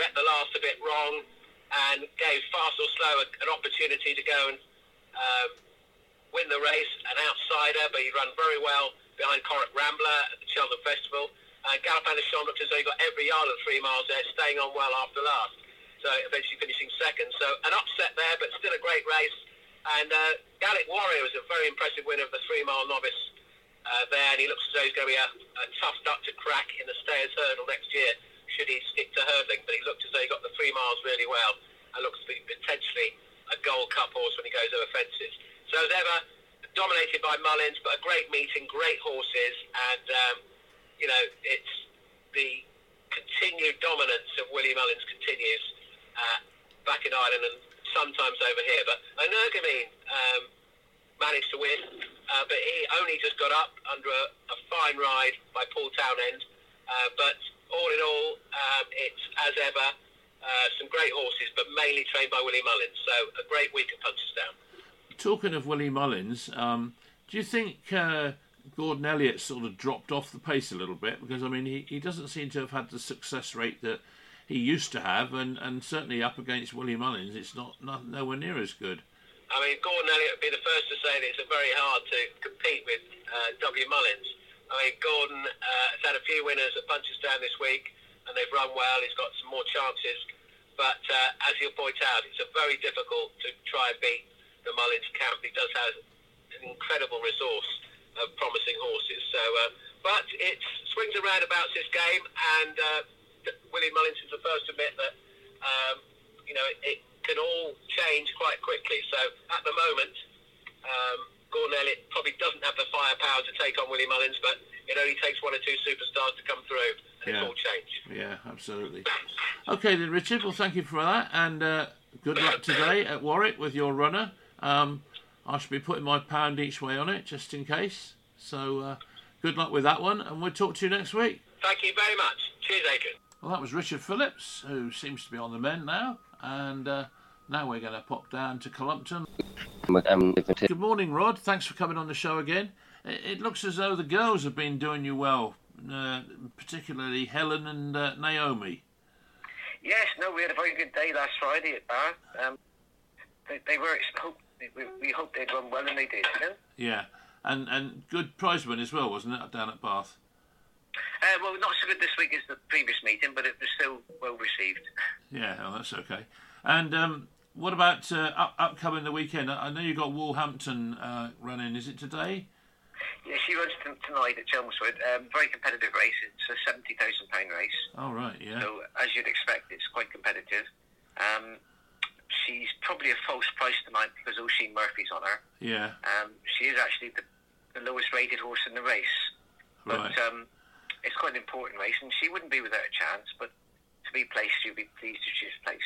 met the last a bit wrong, and gave Fastorslow a, an opportunity to go and um, win the race. An outsider, but he ran very well behind Corach Rambler at the Cheltenham Festival. Uh, Des Champs looked as though he got every yard of three miles there, staying on well after last. So eventually finishing second. So an upset there, but still a great race. And uh, Gaelic Warrior was a very impressive winner of the three-mile novice uh, there, and he looks as though he's going to be a, a tough nut to crack in the Stayers Hurdle next year, should he stick to hurdling. But he looked as though he got the three miles really well, and looks to be potentially a Gold Cup horse when he goes over fences. So as ever, dominated by Mullins, but a great meeting, great horses, and um, you know, it's the continued dominance of Willie Mullins continues uh, back in Ireland and sometimes over here. But Energumene um, managed to win, uh, but he only just got up under a, a fine ride by Paul Townend. Uh, but all in all, um, it's as ever uh, some great horses, but mainly trained by Willie Mullins. So a great week at Punchestown. Talking of Willie Mullins, um, do you think uh, Gordon Elliott sort of dropped off the pace a little bit? Because I mean, he, he doesn't seem to have had the success rate that he used to have, and, and certainly up against Willie Mullins, it's not, not nowhere near as good. I mean, Gordon Elliott would be the first to say that it's very hard to compete with uh, W. Mullins. I mean, Gordon uh, has had a few winners at Punchestown this week, and they've run well. He's got some more chances. But uh, as you'll point out, it's a very difficult to try and beat the Mullins camp. He does have an incredible resource of promising horses. So, uh, but it swings and roundabouts this game, and uh, Willie Mullins is the first to admit that um, you know it, it can all change quite quickly. So at the moment, um, Gordon Elliott probably doesn't have the firepower to take on Willie Mullins, but it only takes one or two superstars to come through, and Yeah. it's all change. Yeah, absolutely. Okay then, Richard. Well, thank you for that, and uh, good luck [coughs] today at Warwick with your runner. Um, I should be putting my pound each way on it, just in case. So, uh, good luck with that one, and we'll talk to you next week. Thank you very much. Cheers, Adrian. Well, that was Richard Phillips, who seems to be on the mend now, and uh, now we're going to pop down to Cullompton. Um, Good morning, Rod. Thanks for coming on the show again. It, looks as though the girls have been doing you well, uh, particularly Helen and uh, Naomi. Yes, no, we had a very good day last Friday at Bath. Um, they, they were we, we hoped they'd run well, and they did. You know? Yeah, and and good prize win as well, wasn't it, down at Bath? uh, well, not so good this week as the previous meeting, but it was still well received. Yeah, oh, that's okay. And um, what about uh, up, upcoming the weekend? I know you got Wolverhampton uh, running. Is it today? Yeah, she runs tonight at Chelmsford. Um, very competitive race. It's a seventy thousand pound race, Oh right, yeah, so as you'd expect, it's quite competitive. Um, she's probably a false price tonight because Oisin Murphy's on her. yeah, Um, she is actually the, the lowest rated horse in the race. But right. um, it's quite an important race, and she wouldn't be without a chance. But to be placed, you'd be pleased if she's placed.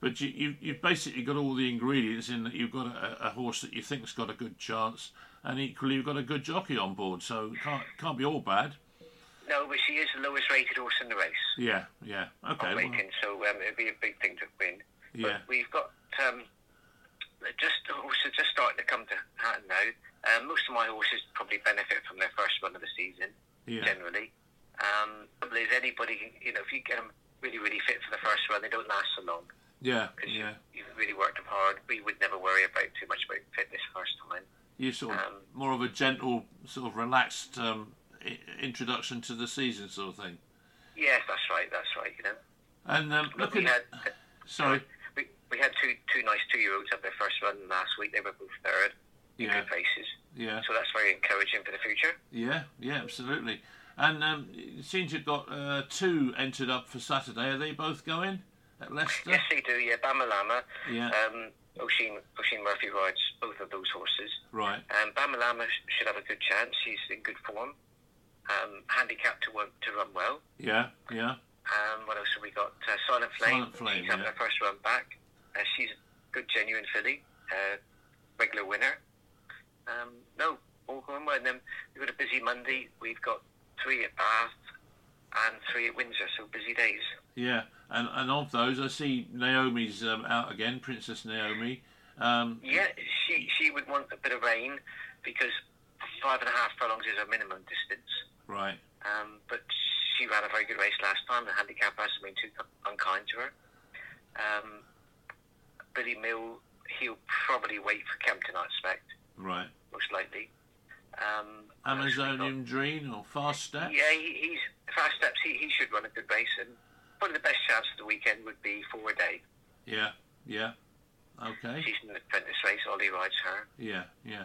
But you, you you've basically got all the ingredients in that. You've got a, a horse that you think's got a good chance, and equally you've got a good jockey on board. So it can't can't be all bad. No, but she is the lowest rated horse in the race Yeah, yeah, okay, on well, rating, so um, it'd be a big thing to win. Yeah, But we've got um, just horses just starting to come to Hatton now. Um, most of my horses probably benefit from their first run of the season, yeah, generally. Um, is anybody, you know, if you get them really, really fit for the first run, they don't last so long. yeah, yeah. you, you've really worked them hard. We would never worry about too much about fitness first time. You sort of um, more of a gentle, sort of relaxed um, i- introduction to the season, sort of thing. Yes, that's right. That's right. You know, And um, looking, had sorry, we, had two two nice two year olds up their first run last week. They were both third in yeah, good races, yeah. so that's very encouraging for the future. Yeah, yeah, absolutely. And um, it seems you've got uh, two entered up for Saturday. Are they both going at Leicester? Yes, they do. Yeah, Bamalama. Yeah, Um, Oisin Oisin Murphy rides both of those horses. right. Um, Bamalama sh- should have a good chance. He's in good form. Um, handicapped to run, to run well. Yeah, yeah, Um, what else have we got? Uh, Silent Flame. Silent Flame, She's having yeah. first run back. Uh, she's a good, genuine filly. Uh, regular winner. Um, no, all going well. And then we've got a busy Monday. We've got three at Bath and three at Windsor, so busy days. yeah. And and of those, I see Naomi's um, out again, Princess Naomi. Um, Yeah, she she would want a bit of rain because five and a half furlongs is her minimum distance. right. Um, but she ran a very good race last time. The handicap hasn't been too unkind to her. Um, Billy Mill, he'll probably wait for Kempton, I expect, Right. most likely. Um, what else have we got? Amazonian Dream or Fast Steps? Yeah, he, he's fast steps. He, he should run a good race, and probably the best chance of the weekend would be for a day. Yeah, yeah. Okay. She's in the apprentice race. Ollie rides her. Yeah, yeah.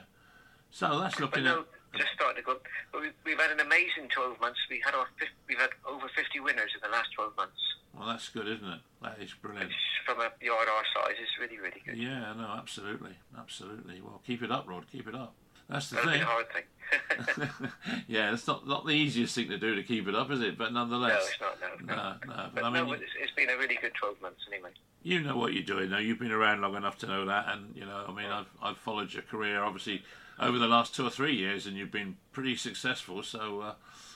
So that's But looking no, at. Just starting to go. But we've, we've had an amazing 12 months. We had our we've had over 50 winners in the last 12 months. Well, that's good, isn't it? That is brilliant. From a yard our size, is really, really good. Yeah, no, absolutely, absolutely. Well, keep it up, Rod. Keep it up. That's the That'll thing. hard thing. [laughs] yeah, it's not not the easiest thing to do to keep it up, is it? But nonetheless, no, it's not. No, no, no. But But I no, mean, it's, it's been a really good 12 months anyway. you know what you're doing. Now you've been around long enough to know that, and you know, I mean, mm. I've I've followed your career obviously over the last two or three years, and you've been pretty successful. So uh,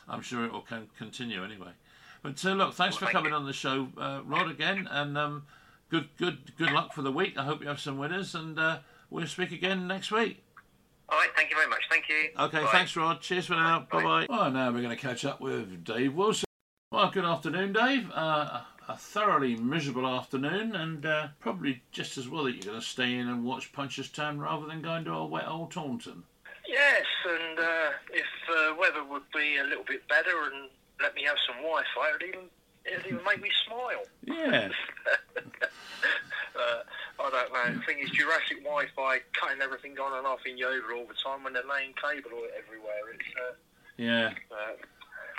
I'm sure it will con- continue anyway. But uh, look, thanks Well, for thank coming you. on the show, uh, Rod, again, and um, good, good, good luck for the week. I hope you have some winners, and uh, we'll speak again next week. All right, thank you very much. Thank you. Okay, Bye. thanks, Rod. Cheers for now. Bye Bye. bye. Well, now we're going to catch up with Dave Wilson. Well, good afternoon, Dave. Uh, a thoroughly miserable afternoon, and uh, probably just as well that you're going to stay in and watch Punchestown rather than going to a wet old Taunton. Yes, and uh, if uh, weather would be a little bit better and let me have some Wi-Fi, it'd even it'd even make me smile. Yeah. [laughs] uh, I don't know. The thing is, Jurassic Wi-Fi cutting everything on and off in Yeovil all the time when they're laying cable everywhere. It's uh, Yeah.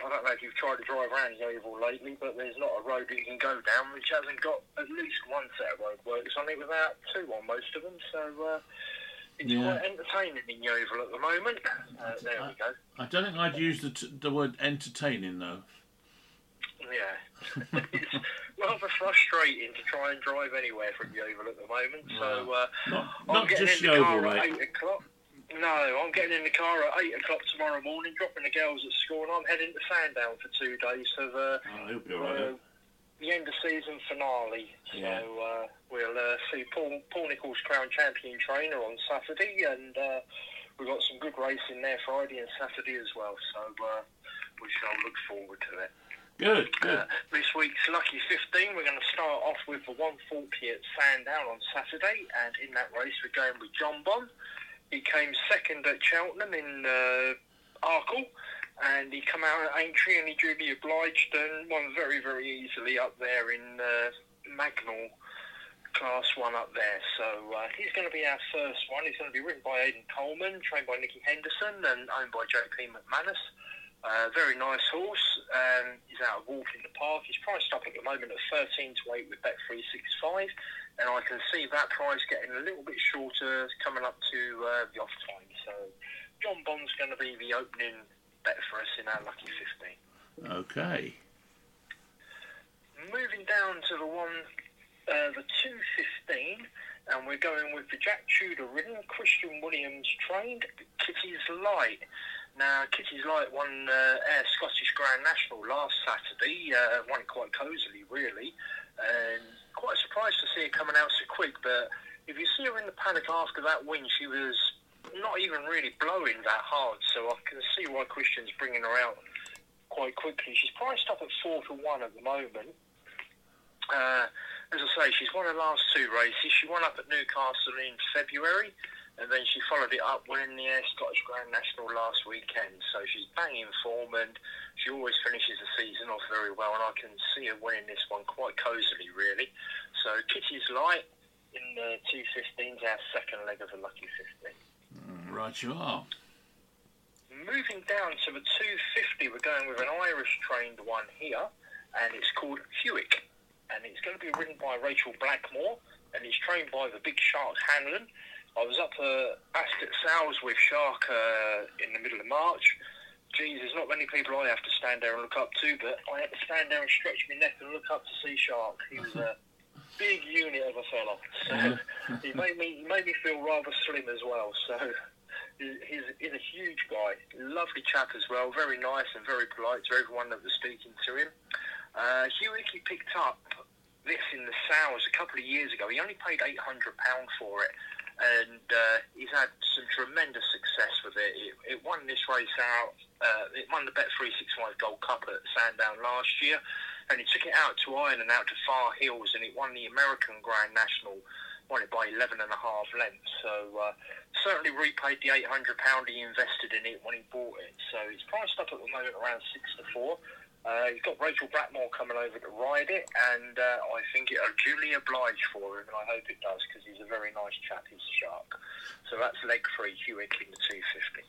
I don't know if you've tried to drive around Yeovil lately, but there's not a road you can go down which hasn't got at least one set of roadworks on it without two on most of them. So uh, it's Yeah. quite entertaining in Yeovil at the moment. Uh, there we go. I don't think I'd use the, t- the word entertaining, though. Yeah. [laughs] it's rather frustrating to try and drive anywhere from Yeovil at the moment. So uh, Not, I'm not getting just in the Yeovil, car at mate. 8 o'clock. No, I'm getting in the car at 8 o'clock tomorrow morning, dropping the girls at school, and I'm heading to Sandown for two days of uh, Oh, he'll be all right. uh, the end of season finale. Yeah. So uh, we'll uh, see Paul, Paul Nicholls Crown Champion Trainer on Saturday, and uh, we've got some good racing there Friday and Saturday as well. So uh, we shall look forward to it. Good, good. Uh, this week's Lucky 15, we're going to start off with the 140 at Sandown on Saturday, and in that race we're going with Jonbon. He came second at Cheltenham in uh, Arkle, and he come out at Aintree and he drew duly obliged and won very, very easily up there in uh, Maghull Class 1 up there. So uh, he's going to be our first one. He's going to be ridden by Aidan Coleman, trained by Nicky Henderson, and owned by JP McManus. Uh, very nice horse. Um, he's out of walk in the park. He's priced up at the moment at 13 to 8 with Bet365. And I can see that price getting a little bit shorter coming up to uh, the off time. So Jonbon's going to be the opening bet for us in our lucky 15. Okay. Moving down to the one, uh, the 215, and we're going with the Jack Tudor ridden, Christian Williams trained, Kitty's Light. Now, Kitty's Light won uh, Ayr Scottish Grand National last Saturday, uh, won it quite cosily, really, and quite surprised to see her coming out so quick, but if you see her in the paddock after that win, she was not even really blowing that hard, so I can see why Christian's bringing her out quite quickly. She's priced up at 4 to 1 at the moment. Uh, as I say, she's won her last two races. She won up at Newcastle in February, and then she followed it up winning the Ayr Scottish Grand National last weekend. So she's banging form, and she always finishes the season off very well. And I can see her winning this one quite cosily, really. So Kitty's Light in the 215s, our second leg of the Lucky 15. Mm, Right, you are. Moving down to the 250, we're going with an Irish trained one here, and it's called Hewick. And it's going to be ridden by Rachel Blackmore, and it's trained by the big Shark Hanlon. I was up uh, Ascot Sales with Shark uh, in the middle of March. Geez, there's not many people I have to stand there and look up to, but I had to stand there and stretch my neck and look up to see Shark. He was a [laughs] big unit of a fella. So [laughs] he made me he made me feel rather slim as well. So he's, he's a huge guy, lovely chap as well, very nice and very polite to everyone that was speaking to him. Uh, picked up this in the sales a couple of years ago. He only paid eight hundred pound for it, and uh, he's had some tremendous success with it. It, it won this race out. Uh, it won the Bet three six five Gold Cup at Sandown last year, and he took it out to Iron and out to Far Hills, and it won the American Grand National. Won it by 11 and a half lengths, so uh, certainly repaid the £800 he invested in it when he bought it. So it's priced up at the moment around 6 to 4. Uh, he's got Rachel Blackmore coming over to ride it, and uh, I think it'll duly oblige for him, and I hope it does because he's a very nice chap. He's a shark. So that's leg three, Hewick in the 250.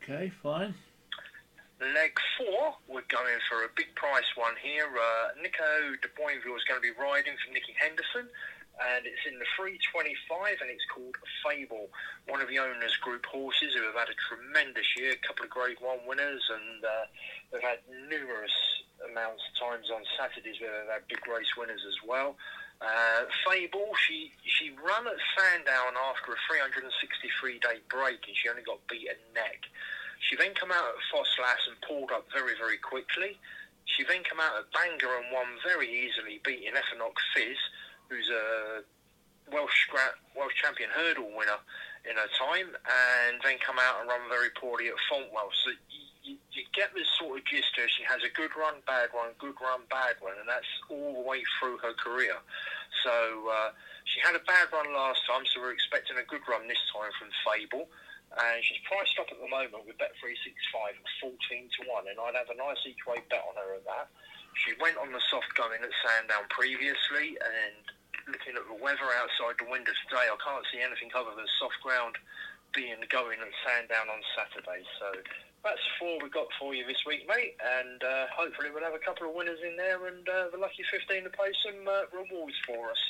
Okay, fine. Leg four, we're going for a big price one here. Uh, Nico de Boinville is going to be riding for Nicky Henderson, and it's in the 325, and it's called Fable, one of the owners' group horses who have had a tremendous year, a couple of Grade One winners, and uh, they've had numerous amounts of times on Saturdays where they've had big race winners as well. Uh, Fable, she she ran at Sandown after a 363 day break, and she only got beaten neck. She then came out at Ffos Las and pulled up very, very quickly. She then came out at Bangor and won very easily, beating Equinox Fizz, who's a Welsh Welsh champion hurdle winner in her time, and then come out and run very poorly at Fontwell. So you, you get this sort of gist her. She has a good run, bad run, good run, bad run, and that's all the way through her career. So uh, she had a bad run last time, so we're expecting a good run this time from Fable. And she's priced up at the moment with Bet365 at 14 to 1, and I'd have a nice each way bet on her at that. She went on the soft going at Sandown previously, and looking at the weather outside the window today, I can't see anything other than soft ground being going at Sandown on Saturday. So that's four we've got for you this week, mate, and uh, hopefully we'll have a couple of winners in there and uh, the lucky 15 to pay some uh, rewards for us.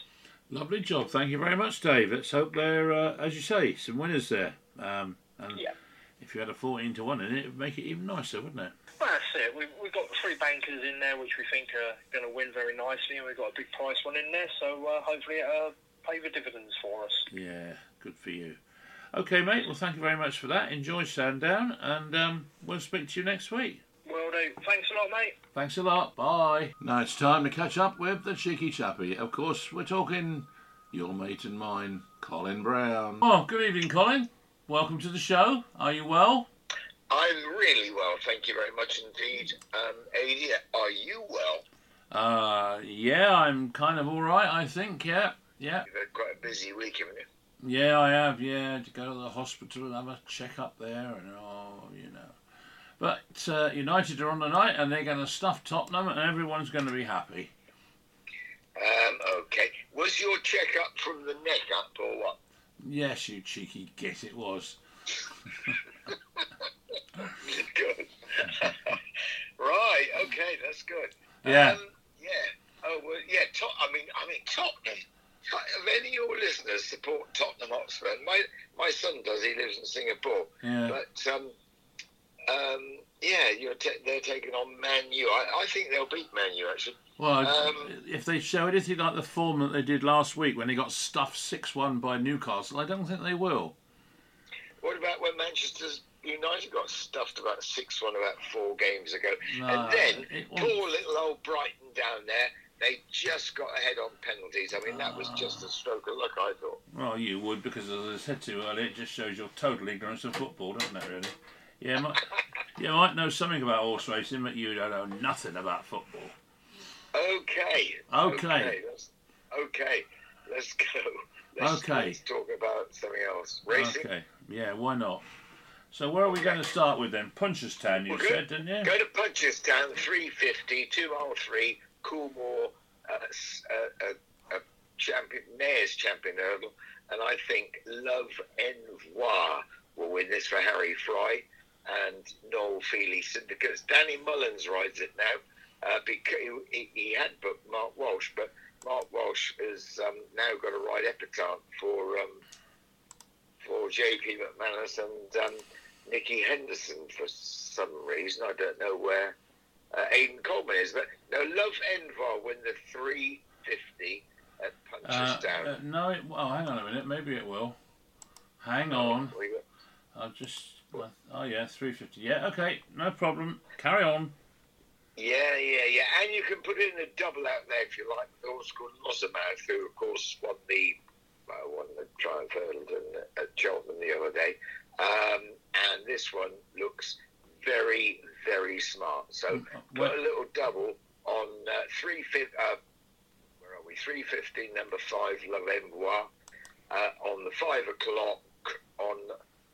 Lovely job. Thank you very much, Dave. Let's hope there, uh, as you say, some winners there. Um, and Yeah. if you had a 14 to 1 in it, it would make it even nicer, wouldn't it? Well, that's it. We've, we've got three bankers in there which we think are going to win very nicely, and we've got a big price one in there, so uh, hopefully it'll pay the dividends for us. Yeah, good for you. Okay, mate. Well, thank you very much for that. Enjoy Sandown, and um, we'll speak to you next week. Well, do. Thanks a lot, mate. Thanks a lot. Bye. Now it's time to catch up with the cheeky chappy. Of course, we're talking your mate and mine, Colin Brown. Oh, good evening, Colin. Welcome to the show. Are you well? I'm really well, thank you very much indeed. Um, are you well? Uh, yeah, I'm kind of all right. I think. Yeah, yeah, You've had quite a busy week, haven't you? yeah. I have. Yeah, to go to the hospital and have a check up there, and oh, you know. But uh, United are on the night, and they're going to stuff Tottenham, and everyone's going to be happy. Um, okay. Was your checkup from the neck up or what? Yes, you cheeky git, it was. [laughs] good. [laughs] right. Okay, that's good. Yeah. Um, yeah. Oh well. Yeah. Tot- I mean, I mean Tottenham. If any of your listeners support Tottenham Hotspur, and my my son does. He lives in Singapore. Yeah. But um, um, yeah, you're ta they're taking on Man U. I, I think they'll beat Man U actually. Well, Um, if they show anything like the form that they did last week when they got stuffed 6 1 by Newcastle, I don't think they will. What about when Manchester United got stuffed about six one about four games ago, No, and then poor little old Brighton down there, they just got ahead on penalties. I mean, that was just a stroke of luck, I thought. Well, you would, because as I said to you earlier, it just shows your total ignorance of football, doesn't it, really? Yeah, you might, you might know something about horse racing, but you don't know nothing about football. Okay. Okay. Okay. Let's, okay. Let's go. Let's, Okay. Let's talk about something else. Racing. Okay, yeah, why not? So, where are we going to start with then? Punchestown, you Well, said, didn't you? Go to Punchestown, 350, 2 mile 3, Coolmore, uh, uh, uh, uh, champion, Mayor's champion hurdle, and I think Love Envoi will win this for Harry Fry and Noel Fehily Syndicates. Danny Mullins rides it now uh, because he, he had booked Mark Walsh, but Mark Walsh has um, now got a ride Epatante for um, for JP McManus and um, Nicky Henderson for some reason. I don't know where uh, Aidan Coleman is, but no, Love Envoi win the 350 at Uh, Punchestown. uh, no, it, oh, hang on a minute, maybe it will. Hang on. I'll just. Oh, yeah, 350. Yeah, okay, no problem. Carry on. Yeah, yeah, yeah. And you can put in a double out there if you like. The horse called Lossiemouth, who, of course, won the uh, won the Triumph Hurdle at Cheltenham the other day. Um, and this one looks very, very smart. So Mm, put well- a little double on uh, three uh, where are we? Three fifteen, number five, La Lembois. Uh, on the five o'clock on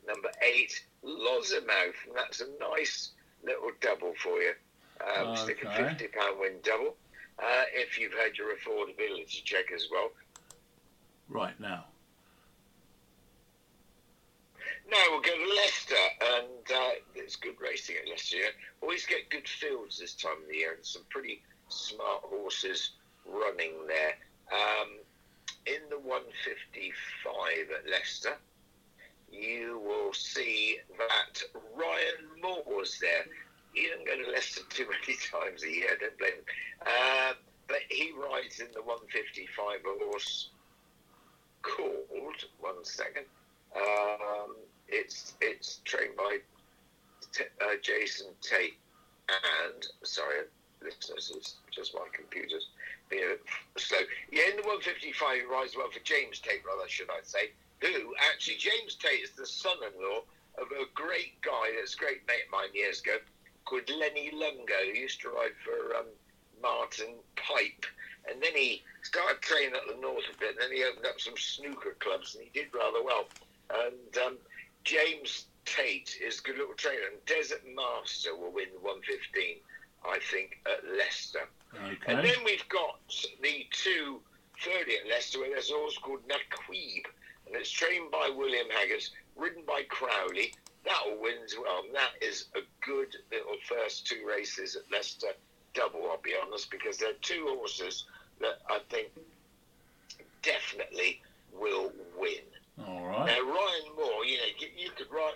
number eight, Lossiemouth, and that's a nice little double for you. Um, Stick a fifty pound win double. Uh, if you've had your affordability check as well. Right, now. Now we'll go to Leicester, and uh, it's good racing at Leicester. Yeah? Always get good fields this time of the year, and some pretty smart horses running there. Um, in the 155 at Leicester, you will see that Ryan Moore's there. He doesn't go to Leicester [laughs] too many times a year, don't blame him. Uh, but he rides in the 155 a horse called, one second, um, it's it's trained by T- uh, Jason Tate and sorry, listeners. It's just my computer's being a bit slow. Yeah, in the 155 rides well for James Tate, rather, should I say, who actually, James Tate is the son in law of a great guy that's a great mate of mine years ago called Lenny Lungo, who used to ride for um, Martin Pipe. And then he started training at the North a bit, and then he opened up some snooker clubs, and he did rather well. And um, James Tate is a good little trainer, and Desert Master will win the 115, I think, at Leicester. Okay. And then we've got the two thirty at Leicester, where there's a horse called Naquib, and it's trained by William Haggas, ridden by Crowley. That'll win as well. And that is a good little first two races at Leicester double, I'll be honest, because they're two horses that I think definitely will win. All right. Now, Ryan Moore, you know, you, you could ride,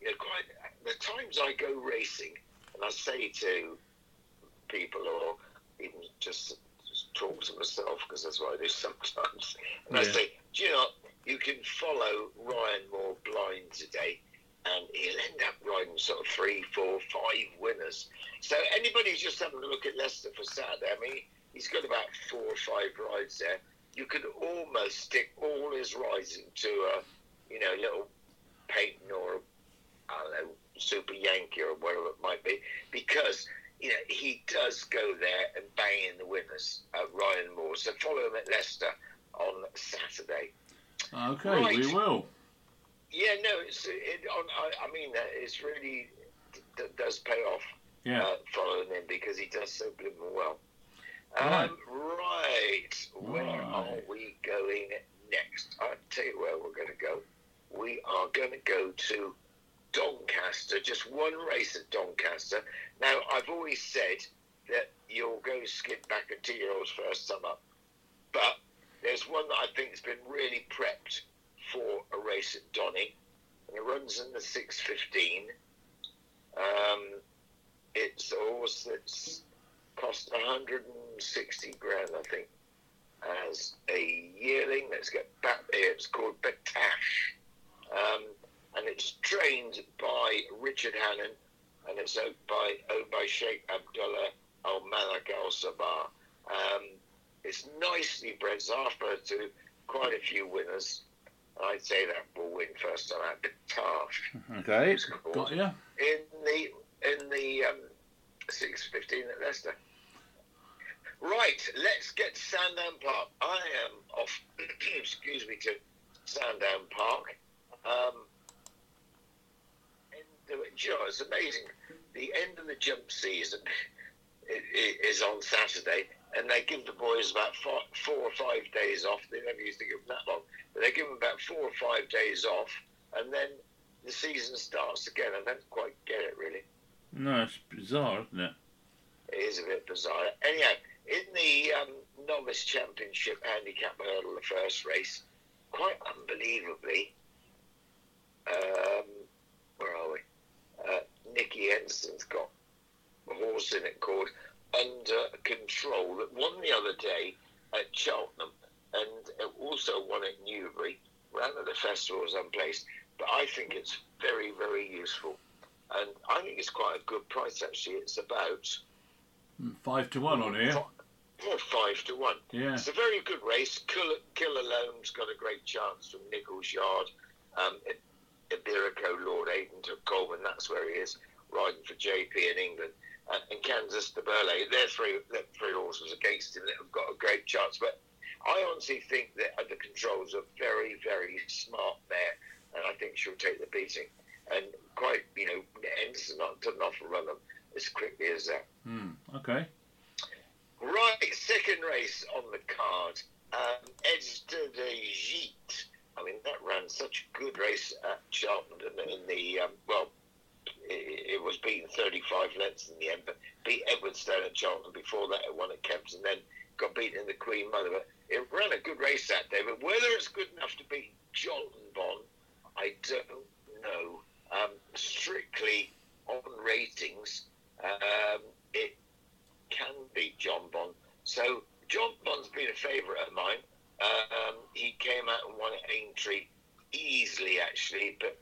you know, quite the times I go racing, and I say to people, or even just, just talk to myself, because that's what I do [laughs] sometimes, and I say, do you know, you can follow Ryan Moore blind today, and he'll end up riding sort of three, four, five winners. So anybody who's just having a look at Leicester for Saturday, I mean, he's got about four or five rides there. You could almost stick all his rides into a, you know, little Patent or I don't know, Super Yankee or whatever it might be, because you know he does go there and bang in the winners. Uh, Ryan Moore. So follow him at Leicester on Saturday. Okay, Right. we will. Yeah, no, it's it, on, I, I mean that it's really d- does pay off Yeah. uh, following him because he does so blooming well. Right. Um, right, where Right. are we going next? I'll tell you where we're going to go. We are going to go to Doncaster, just one race at Doncaster. Now, I've always said that you'll go skip back a two year old's first up, but there's one that I think has been really prepped for a race at Donny, and it runs in the 615. Um, it's a horse that's cost 160 grand, I think, as a yearling. Let's get back there. It's called Batash. Um, and it's trained by Richard Hannon, and it's owned by, owned by Sheikh Abdullah Al Malik Al Sabah. Um, it's nicely bred. It's after to quite a few winners. I'd say that will win first time out. Batash Okay. It's called. Got ya. in the in the um, six fifteen at Leicester. Right, let's get to Sandown Park. I am off. [clears throat] excuse me to Sandown Park. Um, and the, do you know, it's amazing. The end of the jump season is on Saturday, and they give the boys about four, four or five days off. They never used to give them that long, but they give them about four or five days off, and then the season starts again. I don't quite get it really. No, it's bizarre, isn't it? It is a bit bizarre. Anyhow, in the um, novice championship handicap hurdle, the first race, quite unbelievably, um, where are we? Uh, Nicky Henson's got a horse in it called Under Control that won the other day at Cheltenham and also won at Newbury. Ran at the festival as unplaced, but I think it's very, very useful. And I think it's quite a good price actually. It's about Five to one on here. Fi- five to one. Yeah. It's a very good race. Killer, Killer Loam's got a great chance from Nicholls Yard. Um, Iberico Lord Aidan took Coleman. That's where he is riding for JP in England. Uh, and Kansas to Burley. They're three, they're three horses against him that have got a great chance. But I honestly think that under controls a very, very smart mare, and I think she'll take the beating. And quite, you know, Henderson not- doesn't often run them as quickly as that. Hmm. Okay. Right, second race on the card. Um, Editeur du Gite. I mean, that ran such a good race at Cheltenham in the, um, well, it, was beaten 35 lengths in the end, but beat Edwardstone at Cheltenham before that. It won at Kemp's and then got beaten in the Queen Mother. But it ran a good race that day. But whether it's good enough to beat Johnson Bond, I don't know. Um, strictly on ratings, um, it can beat John Bond. So John Bond's been a favourite of mine. Um, he came out and won at Aintree easily, actually, but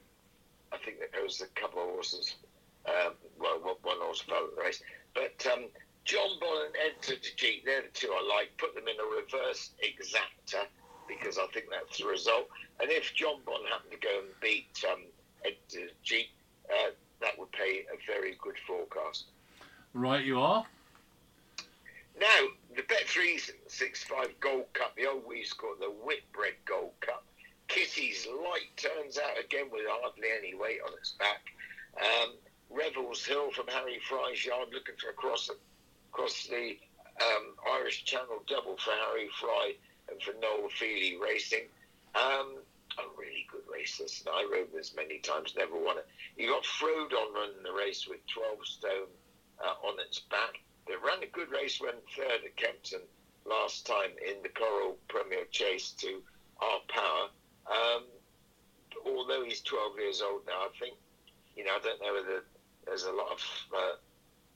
I think that there was a couple of horses. Um, well, one one horse fell in the race, but um, Jonbon and Ed Jeet, they're the two I like. Put them in a reverse exacta because I think that's the result. And if Jonbon happened to go and beat um, Ed Jeet, uh, that would pay a very good forecast. Right, you are. Now, the Bet365 Gold Cup, the old we used to call it the Whitbread Gold Cup. Kitty's Light turns out again with hardly any weight on its back. Um, Revels Hill from Harry Fry's yard looking for a cross across the um, Irish Channel double for Harry Fry and for Noel Fehily Racing. Um, a really good race. Listen, I rode this many times, never won it. You got Frodon running the race with 12 stone uh, on its back. They ran a good race, went third at Kempton last time in the Coral Premier Chase to our power. Um, although he's 12 years old now, I think, you know, I don't know whether there's a lot of, uh,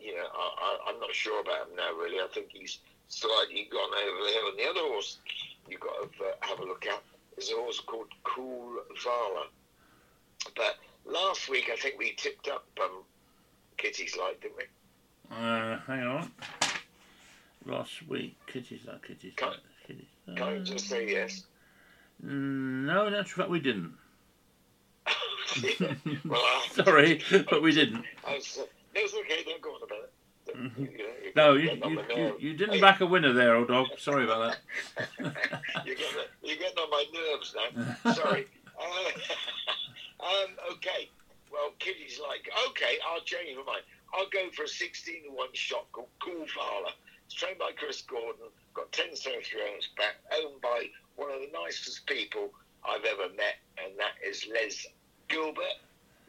you know, I, am not sure about him now, really. I think he's slightly gone over the hill. And the other horse you've got to uh, have a look at is a horse called Cool Vala. But last week, I think we tipped up um, Kitty's Light, didn't we? Uh, hang on. Last week, Kitty's Light, Kitty's Light, Kitty's Light. Can't you just say yes? Mm, no, in actual fact, we didn't. [laughs] well, [laughs] Sorry, but we didn't. Was, uh, no, it's okay. Don't go on about it. Mm-hmm. no, you, you, you, you, didn't back a winner there, old dog. Sorry about that. [laughs] you're, getting, you're getting on my nerves now. Sorry. Uh, um, okay. Well, Kitty's like, okay, I'll change my mind. I'll go for a 16 to 1 shot called Cool Fowler. It's trained by Chris Gordon, got 10 stone three on its back, owned by one of the nicest people I've ever met, and that is Les Gilbert.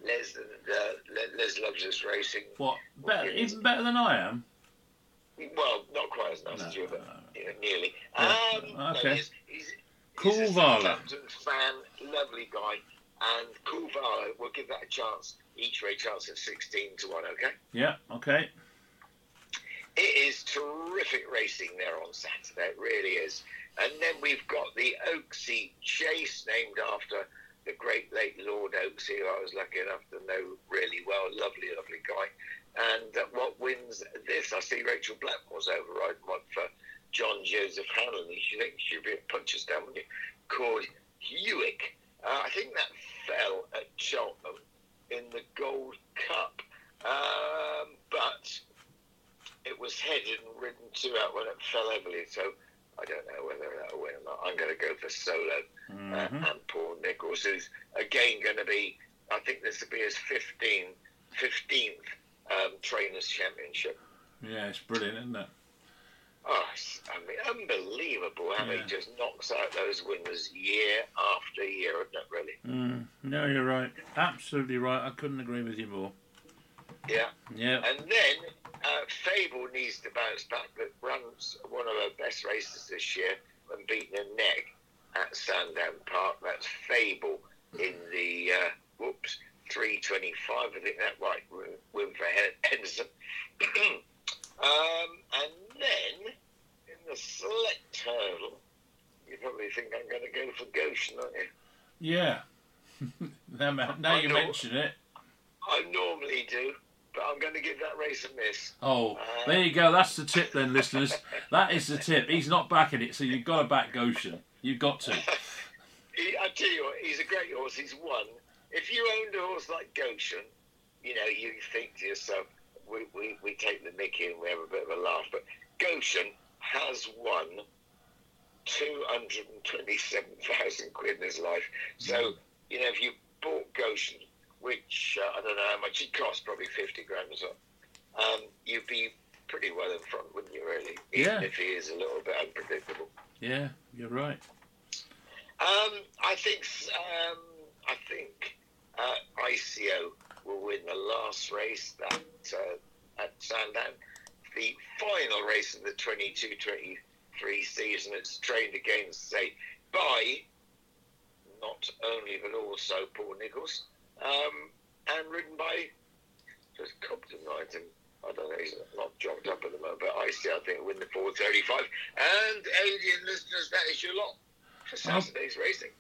Les, uh, Les loves his racing. What? Better, even better than I am? Well, not quite as nice no, as you, but no. you know, nearly. Yeah. Um, okay. No, he's, he's, cool he's Vala. fan, lovely guy, and Cool Vala. We'll give that a chance. Each way chance at sixteen to one. Okay. Yeah. Okay. It is terrific racing there on Saturday. It really is. And then we've got the Oaksey Chase, named after the great late Lord Oaksey, who I was lucky enough to know really well. Lovely, lovely guy. And uh, what wins this? I see Rachel Blackmore's overriding one for John Joseph Hanlon. You think she'd be at Punchestown, wouldn't you? Called Hewick. Uh, I think that fell at Cheltenham in the Gold Cup. Um, but it was headed and ridden to out when it fell heavily. So I don't know whether that'll win or not. I'm going to go for Solo uh, mm-hmm. uh, and Paul Nicholls, who's again going to be, I think this will be his 15, 15th um, Trainers' Championship. Yeah, it's brilliant, isn't it? Oh, I mean, unbelievable how yeah. he just knocks out those winners year after year, isn't it, really? Mm, no, you're right. Absolutely right. I couldn't agree with you more. Yeah. Yeah. And then uh, Fable needs to bounce back, but runs one of her best races this year and beating a neck at Sandown Park. That's Fable in the uh, whoops 325. I think that right win for Henderson. [clears throat] um, and then in the select hurdle, you probably think I'm going to go for Goshen, aren't you? Yeah. [laughs] now, now you mention it. I normally do but I'm going to give that race a miss. Oh, uh, there you go. That's the tip, then, listeners. That is the tip. He's not backing it, so you've got to back Goshen. You've got to. [laughs] he, I tell you what, he's a great horse. He's won. If you owned a horse like Goshen, you know, you think to yourself, we, we, we take the mickey and we have a bit of a laugh. But Goshen has won 227,000 quid in his life. So, you know, if you bought Goshen which uh, I don't know how much it costs, probably 50 grand or so, um, you'd be pretty well in front, wouldn't you, really? Even yeah. if he is a little bit unpredictable. Yeah, you're right. Um, I think um, I think uh, ICO will win the last race that uh, at Sandown. The final race of the 22-23 season. It's trained against, say, by not only but also Paul Nicholls um, and ridden by just Compton Knight. And I don't know, he's not jogged up at the moment, but I see, I think, win the 435. And alien listeners, that is your lot for Saturday's oh. racing.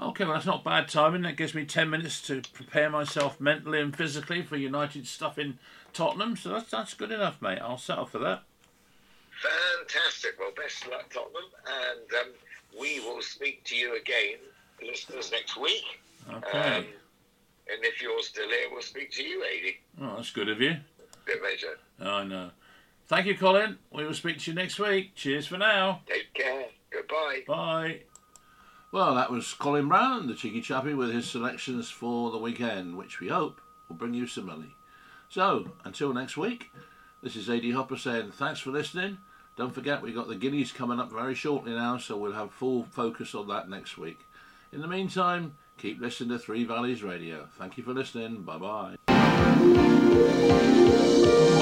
Okay, well, that's not bad timing. That gives me 10 minutes to prepare myself mentally and physically for United stuff in Tottenham. So that's, that's good enough, mate. I'll settle for that. Fantastic. Well, best of luck, Tottenham, and um, we will speak to you again, listeners, next week. Okay. Um, and if you're still here, we'll speak to you, Adi. oh, that's good of you. Good measure. Oh, I know. Thank you, Colin. We will speak to you next week. Cheers for now. Take care. Goodbye. Bye. Well, that was Colin Brown, the cheeky chappy, with his selections for the weekend, which we hope will bring you some money. So, until next week, this is AD Hopper saying thanks for listening. Don't forget, we've got the Guineas coming up very shortly now, so we'll have full focus on that next week. In the meantime, keep listening to Three Valleys Radio. Thank you for listening. Bye bye.